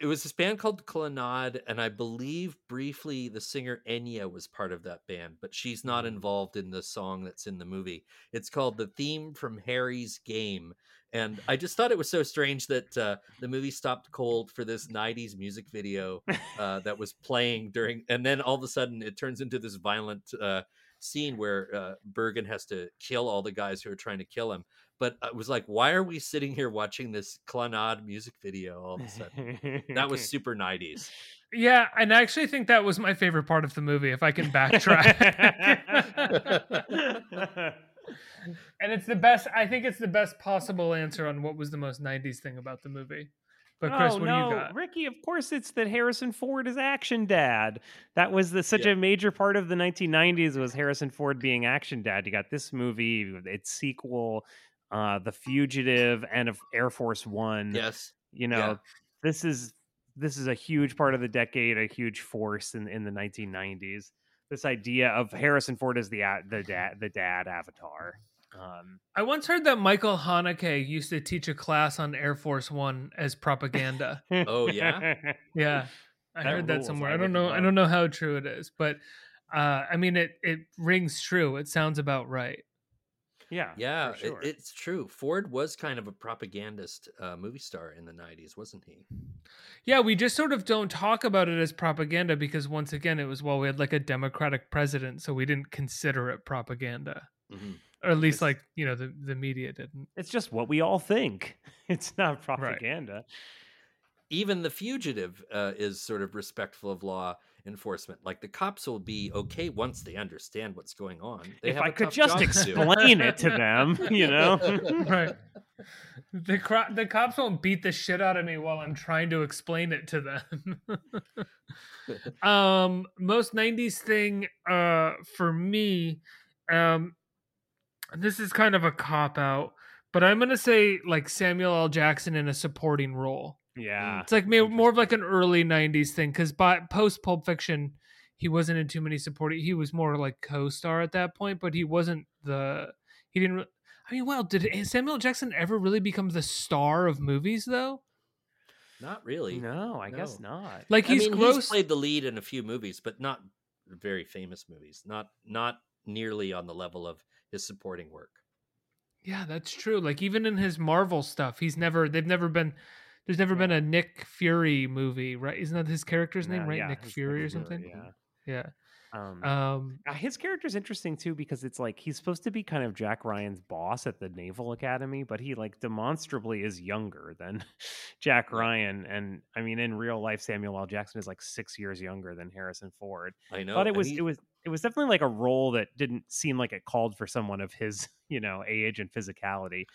It was this band called Clannad, and I believe briefly the singer Enya was part of that band, but she's not involved in the song that's in the movie. It's called The Theme from Harry's Game. And I just thought it was so strange that uh, the movie stopped cold for this 90s music video uh, that was playing during, and then all of a sudden it turns into this violent uh, scene where uh, Bergin has to kill all the guys who are trying to kill him. But I was like, why are we sitting here watching this Clannad music video all of a sudden? That was super 90s. Yeah, and I actually think that was my favorite part of the movie. If I can backtrack, and it's the best. I think it's the best possible answer on what was the most '90s thing about the movie. But Chris, oh, what no, do you got? Ricky, of course it's that Harrison Ford is action dad. That was the, such Yeah. a major part of the 1990s was Harrison Ford being action dad. You got this movie, its sequel, uh, The Fugitive, and of Air Force One. Yes. You know, Yeah. this is this is a huge part of the decade, a huge force in, in the 1990s. This idea of Harrison Ford as the the dad the dad avatar. Um, I once heard that Michael Haneke used to teach a class on Air Force One as propaganda. Oh, yeah? yeah, I That heard that somewhere. I I don't didn't know. I don't know how true it is, but uh, I mean, it it rings true. It sounds about right. yeah, Yeah, for it- it's true. Ford was kind of a propagandist uh, movie star in the 90s, wasn't he? Yeah, we just sort of don't talk about it as propaganda because once again, it was well, we had like a Democratic president, so we didn't consider it propaganda, Mhm. Or at least It's- like you know the the media didn't. it's just what we all think. It's not propaganda. Even The Fugitive uh, is sort of respectful of law enforcement. Like the cops will be okay once they understand what's going on. They if have I a could just job to explain it to them, you know. right. The cro- the cops won't beat the shit out of me while I'm trying to explain it to them. um, most '90s thing uh for me, um, this is kind of a cop out, but I'm gonna say like Samuel L. Jackson in a supporting role. yeah. It's like maybe more of like an early '90s thing because by post Pulp Fiction, he wasn't in too many supporting. He was more like co-star at that point, but he wasn't the. He didn't. re- I mean, well, did Samuel Jackson ever really become the star of movies though? Not really. No, I guess not. Like I mean, gross. he's played the lead in a few movies, but not very famous movies. Not not nearly on the level of his supporting work. yeah, that's true. Like even in his Marvel stuff, he's never. They've never been. There's never been a Nick Fury movie, right? Isn't that his character's name, right? yeah, Nick Fury or Fury, something. Yeah. Yeah. Um, Um. uh, his character's interesting too because it's like he's supposed to be kind of Jack Ryan's boss at the Naval Academy, but he like demonstrably is younger than Jack Ryan. And I mean, in real life, Samuel L. Jackson is like six years younger than Harrison Ford. I know. but it was he- it was it was definitely like a role that didn't seem like it called for someone of his you know age and physicality.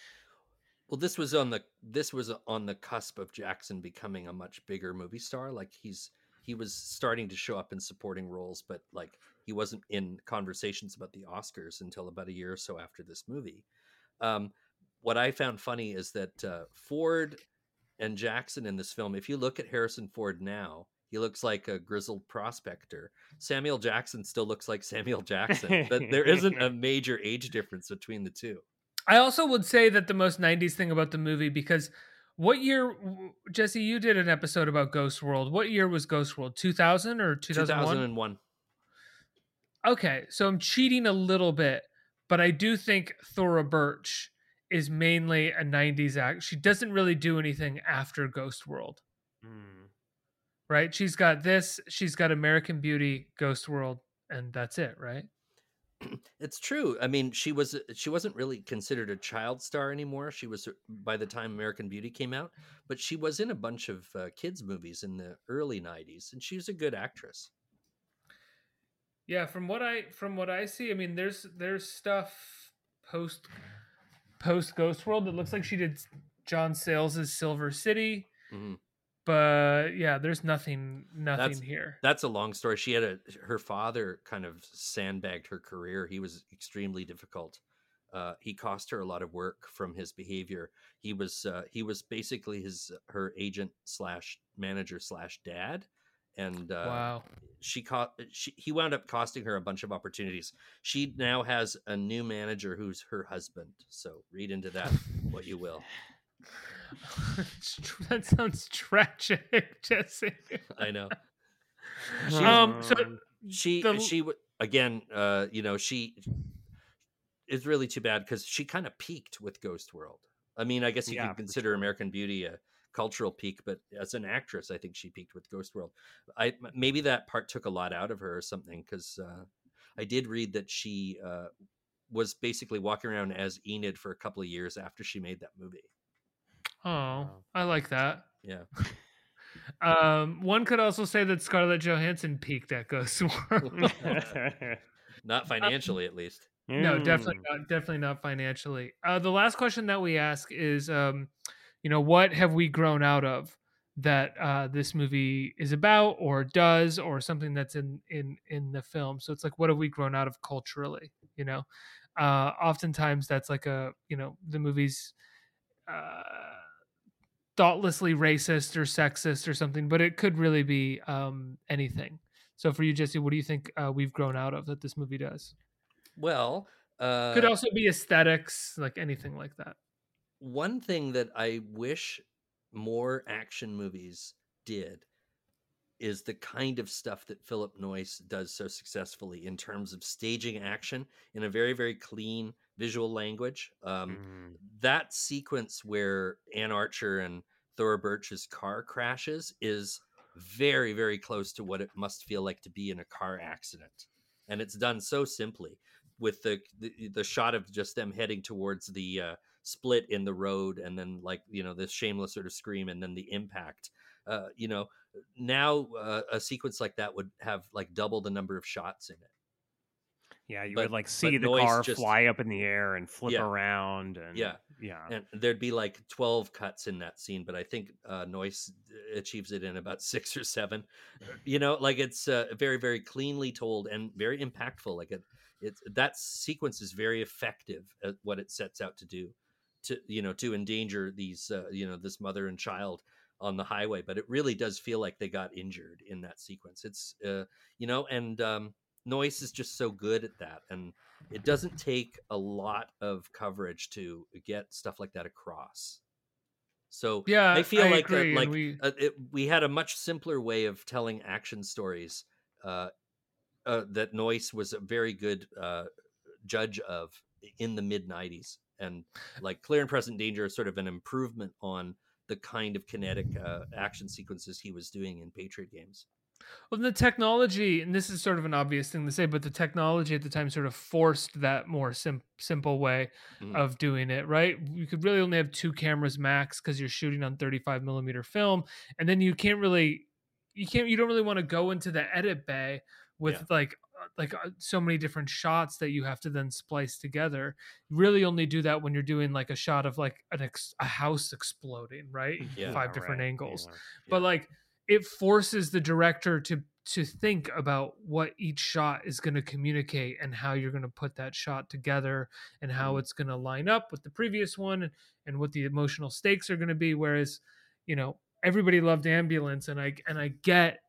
Well, this was on the this was on the cusp of Jackson becoming a much bigger movie star. Like he's he was starting to show up in supporting roles, but like he wasn't in conversations about the Oscars until about a year or so after this movie. Um, what I found funny is that uh, Ford and Jackson in this film, if you look at Harrison Ford now, he looks like a grizzled prospector. Samuel Jackson still looks like Samuel Jackson, but there isn't a major age difference between the two. I also would say that the most 90s thing about the movie, because what year, w- Jesse, you did an episode about Ghost World. What year was Ghost World? 2000 or 2001? 2001. Okay, so I'm cheating a little bit, but I do think Thora Birch is mainly a 90s act. She doesn't really do anything after Ghost World, hmm. Right? She's got this, she's got American Beauty, Ghost World, and that's it, right? It's true. I mean, she was she wasn't really considered a child star anymore. She was uh, by the time American Beauty came out, but she was in a bunch of uh, kids movies in the early 90s and she was a good actress. Yeah, from what I from what I see, I mean, there's there's stuff post post Ghost World that looks like she did John Sayles' Silver City, Mhm. But yeah, there's nothing nothing That's here. That's a long story. She had a her father kind of sandbagged her career. He was extremely difficult uh, he cost her a lot of work from his behavior. He was uh, he was basically his her agent slash manager slash dad, and uh, wow. she caught she he wound up costing her a bunch of opportunities. She now has a new manager who's her husband. So read into that what you will. that sounds tragic, Jesse. I know. She, um, so she the... she again, uh, you know, she is really too bad because she kind of peaked with Ghost World. I mean, I guess you yeah, could consider sure. American Beauty a cultural peak, but as an actress, I think she peaked with Ghost World. I maybe that part took a lot out of her or something because uh, I did read that she uh, was basically walking around as Enid for a couple of years after she made that movie. Oh, I like that. Yeah. Um, one could also say that Scarlett Johansson peaked at Ghost World. not financially, at least. No, definitely not. Definitely not financially. Uh, the last question that we ask is, um, you know, what have we grown out of that uh, this movie is about, or does, or something that's in in in the film? So it's like, what have we grown out of culturally? You know, uh, oftentimes that's like a, you know, the movies. Uh, thoughtlessly racist or sexist or something, but it could really be um, anything. So for you, Jesse, what do you think uh, we've grown out of that this movie does? Well, uh, could also be aesthetics, like anything like that. One thing that I wish more action movies did is the kind of stuff that Philip Noyce does so successfully in terms of staging action in a very, very clean visual language. Um, mm. That sequence where Anne Archer and Thora Birch's car crashes is very, very close to what it must feel like to be in a car accident. And it's done so simply with the the, the shot of just them heading towards the uh, split in the road and then like you know this shameless sort of scream and then the impact. Uh, you know now uh, a sequence like that would have like double the number of shots in it. Yeah, you but, would like see the car just, fly up in the air and flip yeah, around, and yeah, yeah, and there'd be like twelve cuts in that scene, but I think uh, Noyce achieves it in about six or seven. You know, like it's uh, very, very cleanly told and very impactful. Like it, it's that sequence is very effective at what it sets out to do, to you know, to endanger these, uh, you know, this mother and child on the highway. But it really does feel like they got injured in that sequence. It's, uh, you know, and um, Noyce is just so good at that and it doesn't take a lot of coverage to get stuff like that across so yeah i feel I like agree. that, like we... uh, it, we had a much simpler way of telling action stories uh, uh, that Noyce was a very good uh, judge of in the mid 90s and like clear and present danger is sort of an improvement on the kind of kinetic uh, action sequences he was doing in patriot games well, the technology, and this is sort of an obvious thing to say, but the technology at the time sort of forced that more sim- simple way mm. of doing it, right? You could really only have two cameras max because you're shooting on 35 millimeter film, and then you can't really, you can't, you don't really want to go into the edit bay with yeah. like like uh, so many different shots that you have to then splice together. You really only do that when you're doing like a shot of like an ex- a house exploding, right? Yeah, Five different right. angles, yeah. but like it forces the director to to think about what each shot is going to communicate and how you're going to put that shot together and how mm-hmm. it's going to line up with the previous one and, and what the emotional stakes are going to be whereas you know everybody loved ambulance and i and i get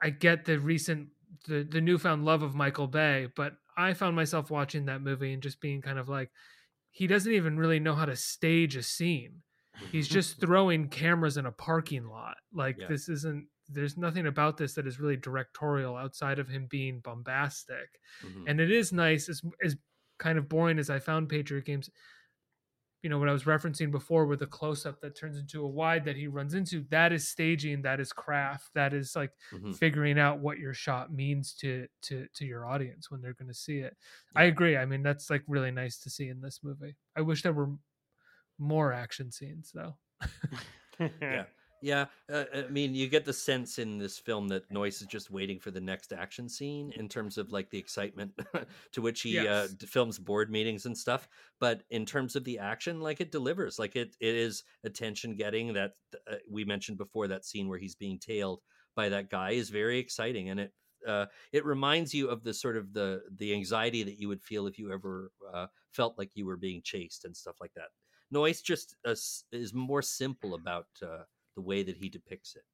i get the recent the the newfound love of michael bay but i found myself watching that movie and just being kind of like he doesn't even really know how to stage a scene he's just throwing cameras in a parking lot like yeah. this isn't there's nothing about this that is really directorial outside of him being bombastic mm-hmm. and it is nice as, as kind of boring as i found patriot games you know what i was referencing before with the close-up that turns into a wide that he runs into that is staging that is craft that is like mm-hmm. figuring out what your shot means to to to your audience when they're going to see it yeah. i agree i mean that's like really nice to see in this movie i wish there were more action scenes though. yeah. Yeah, uh, I mean, you get the sense in this film that Noyce is just waiting for the next action scene in terms of like the excitement to which he uh, yes. uh, films board meetings and stuff. But in terms of the action, like it delivers. Like it, it is attention getting. That uh, we mentioned before that scene where he's being tailed by that guy is very exciting, and it uh, it reminds you of the sort of the the anxiety that you would feel if you ever uh, felt like you were being chased and stuff like that. Noyce just uh, is more simple about uh, the way that he depicts it.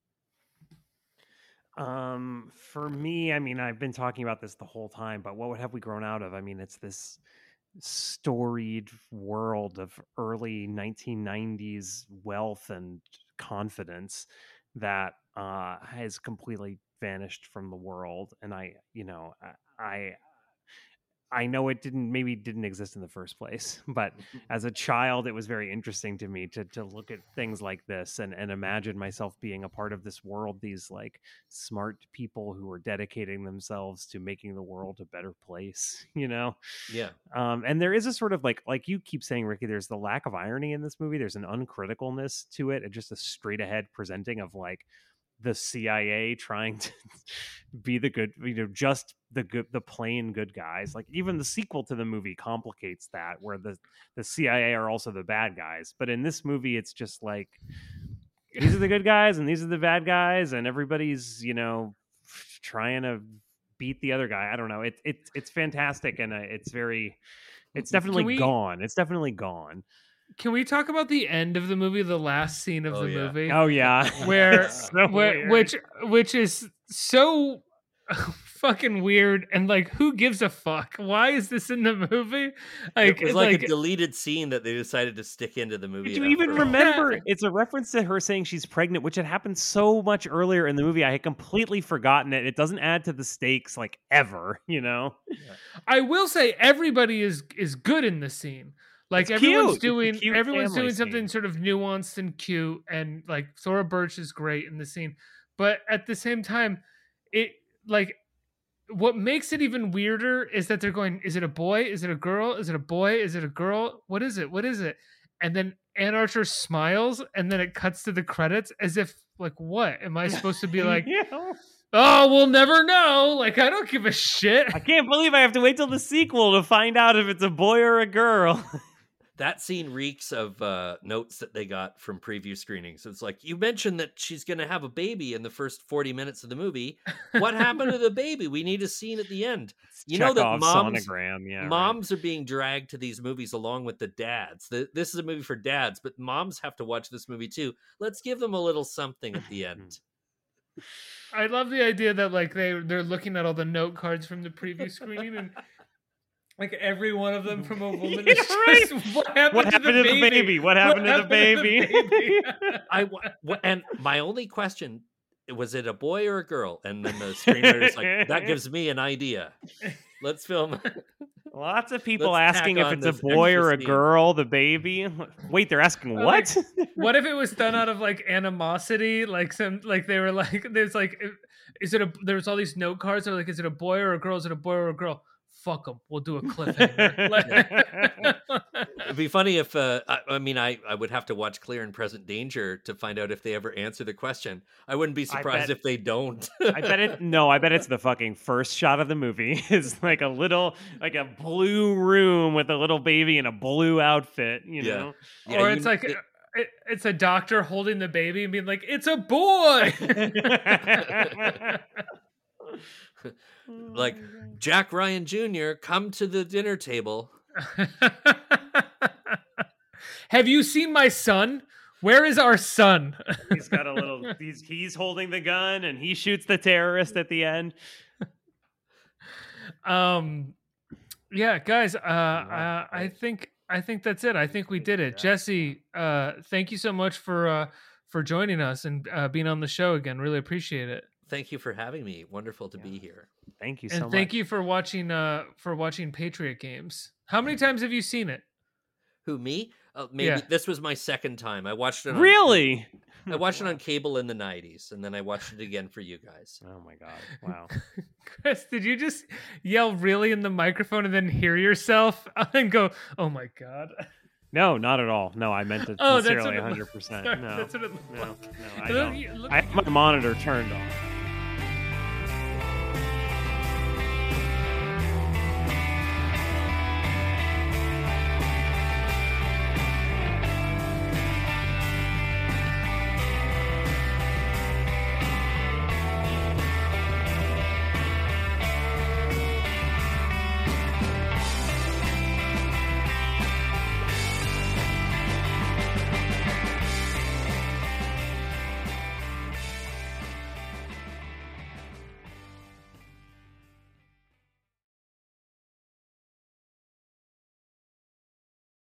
Um, for me, I mean, I've been talking about this the whole time, but what have we grown out of? I mean, it's this storied world of early 1990s wealth and confidence that uh, has completely vanished from the world. And I, you know, I, I know it didn't maybe didn't exist in the first place, but as a child, it was very interesting to me to to look at things like this and and imagine myself being a part of this world. These like smart people who are dedicating themselves to making the world a better place. You know, Yeah. um, and there is a sort of like like you keep saying, Ricky. There's the lack of irony in this movie. There's an uncriticalness to it, and just a straight ahead presenting of like the CIA trying to be the good, you know, just the good, the plain good guys. Like even the sequel to the movie complicates that, where the the CIA are also the bad guys. But in this movie, it's just like these are the good guys and these are the bad guys, and everybody's you know trying to beat the other guy. I don't know. It, it's it's fantastic, and uh, it's very. It's definitely we- gone. It's definitely gone. Can we talk about the end of the movie, the last scene of Oh, the yeah. movie? Oh yeah, where, So where which which is so fucking weird and like who gives a fuck why is this in the movie like it was it's like, a deleted scene that they decided to stick into the movie. Did you after even all. remember? It's a reference to her saying she's pregnant, which had happened so much earlier in the movie. I had completely forgotten it. It doesn't add to the stakes like ever, you know. i will say everybody is is good in the scene like It's everyone's cute. Doing everyone's doing something scene. sort of nuanced and cute and like Thora Birch is great in the scene but at the same time it like what makes it even weirder is that they're going is it a boy is it a girl is it a boy is it a girl what is it what is it and then Anne Archer smiles and then it cuts to the credits as if like what am I supposed to be like Yeah. oh we'll never know like I don't give a shit I can't believe I have to wait till the sequel to find out if it's a boy or a girl. That scene reeks of uh, notes that they got from preview screenings. It's like you mentioned that she's going to have a baby in the first forty minutes of the movie. What happened to the baby? We need a scene at the end. You know that moms, sonogram, yeah, right. moms are being dragged to these movies along with the dads. The, this is a movie for dads, but moms have to watch this movie too. Let's give them a little something at the end. I love the idea that like they they're looking at all the note cards from the preview screening and like every one of them from a woman is Yeah, just what happened, What to, happened the to the baby? baby? What happened to the baby? baby? I wa- wa- and my only question was it a boy or a girl? And then the screenwriter's like, that gives me an idea. Let's film. Lots of people Let's asking if it's a boy or a scene. girl, the baby. Wait, they're asking Or, what? like, what if it was done out of like animosity? Like some like they were like there's like is it a there's all these note cards. They're like is it a boy or a girl? Is it a boy or a girl? Fuck them. We'll do a cliffhanger. It'd be funny if, uh, I, I mean, I, I would have to watch Clear and Present Danger to find out if they ever answer the question. I wouldn't be surprised bet- if they don't. I bet it. No, I bet it's the fucking first shot of the movie. is like a little, like a blue room with a little baby in a blue outfit. You Yeah. know. Yeah, or you- it's like it- it, it's a doctor holding the baby and being like, "It's a boy." Like Jack Ryan Jr. come to the dinner table. Have you seen my son? Where is our son? he's got a little. He's he's holding the gun and he shoots the terrorist at the end. um, yeah, guys. Uh, uh, I think I think that's it. I think we did it. Jesse, uh, thank you so much for uh for joining us and uh, being on the show again. Really appreciate it. Thank you for having me. Wonderful to be here. Thank you so and so thank you for watching uh for watching Patriot games. How many times have you seen it? Who me? Uh, maybe Yeah. this was my second time. I watched it. On, Really? I watched it on cable in the '90s, and then I watched it again for you guys. Oh my god! Wow. Chris, did you just yell really in the microphone and then hear yourself and go, "Oh my god"? No, not at all. No, I meant it Oh, sincerely, what hundred looked- percent. sorry, No, that's what it looked no, like. no, I don't. I have my monitor turned on.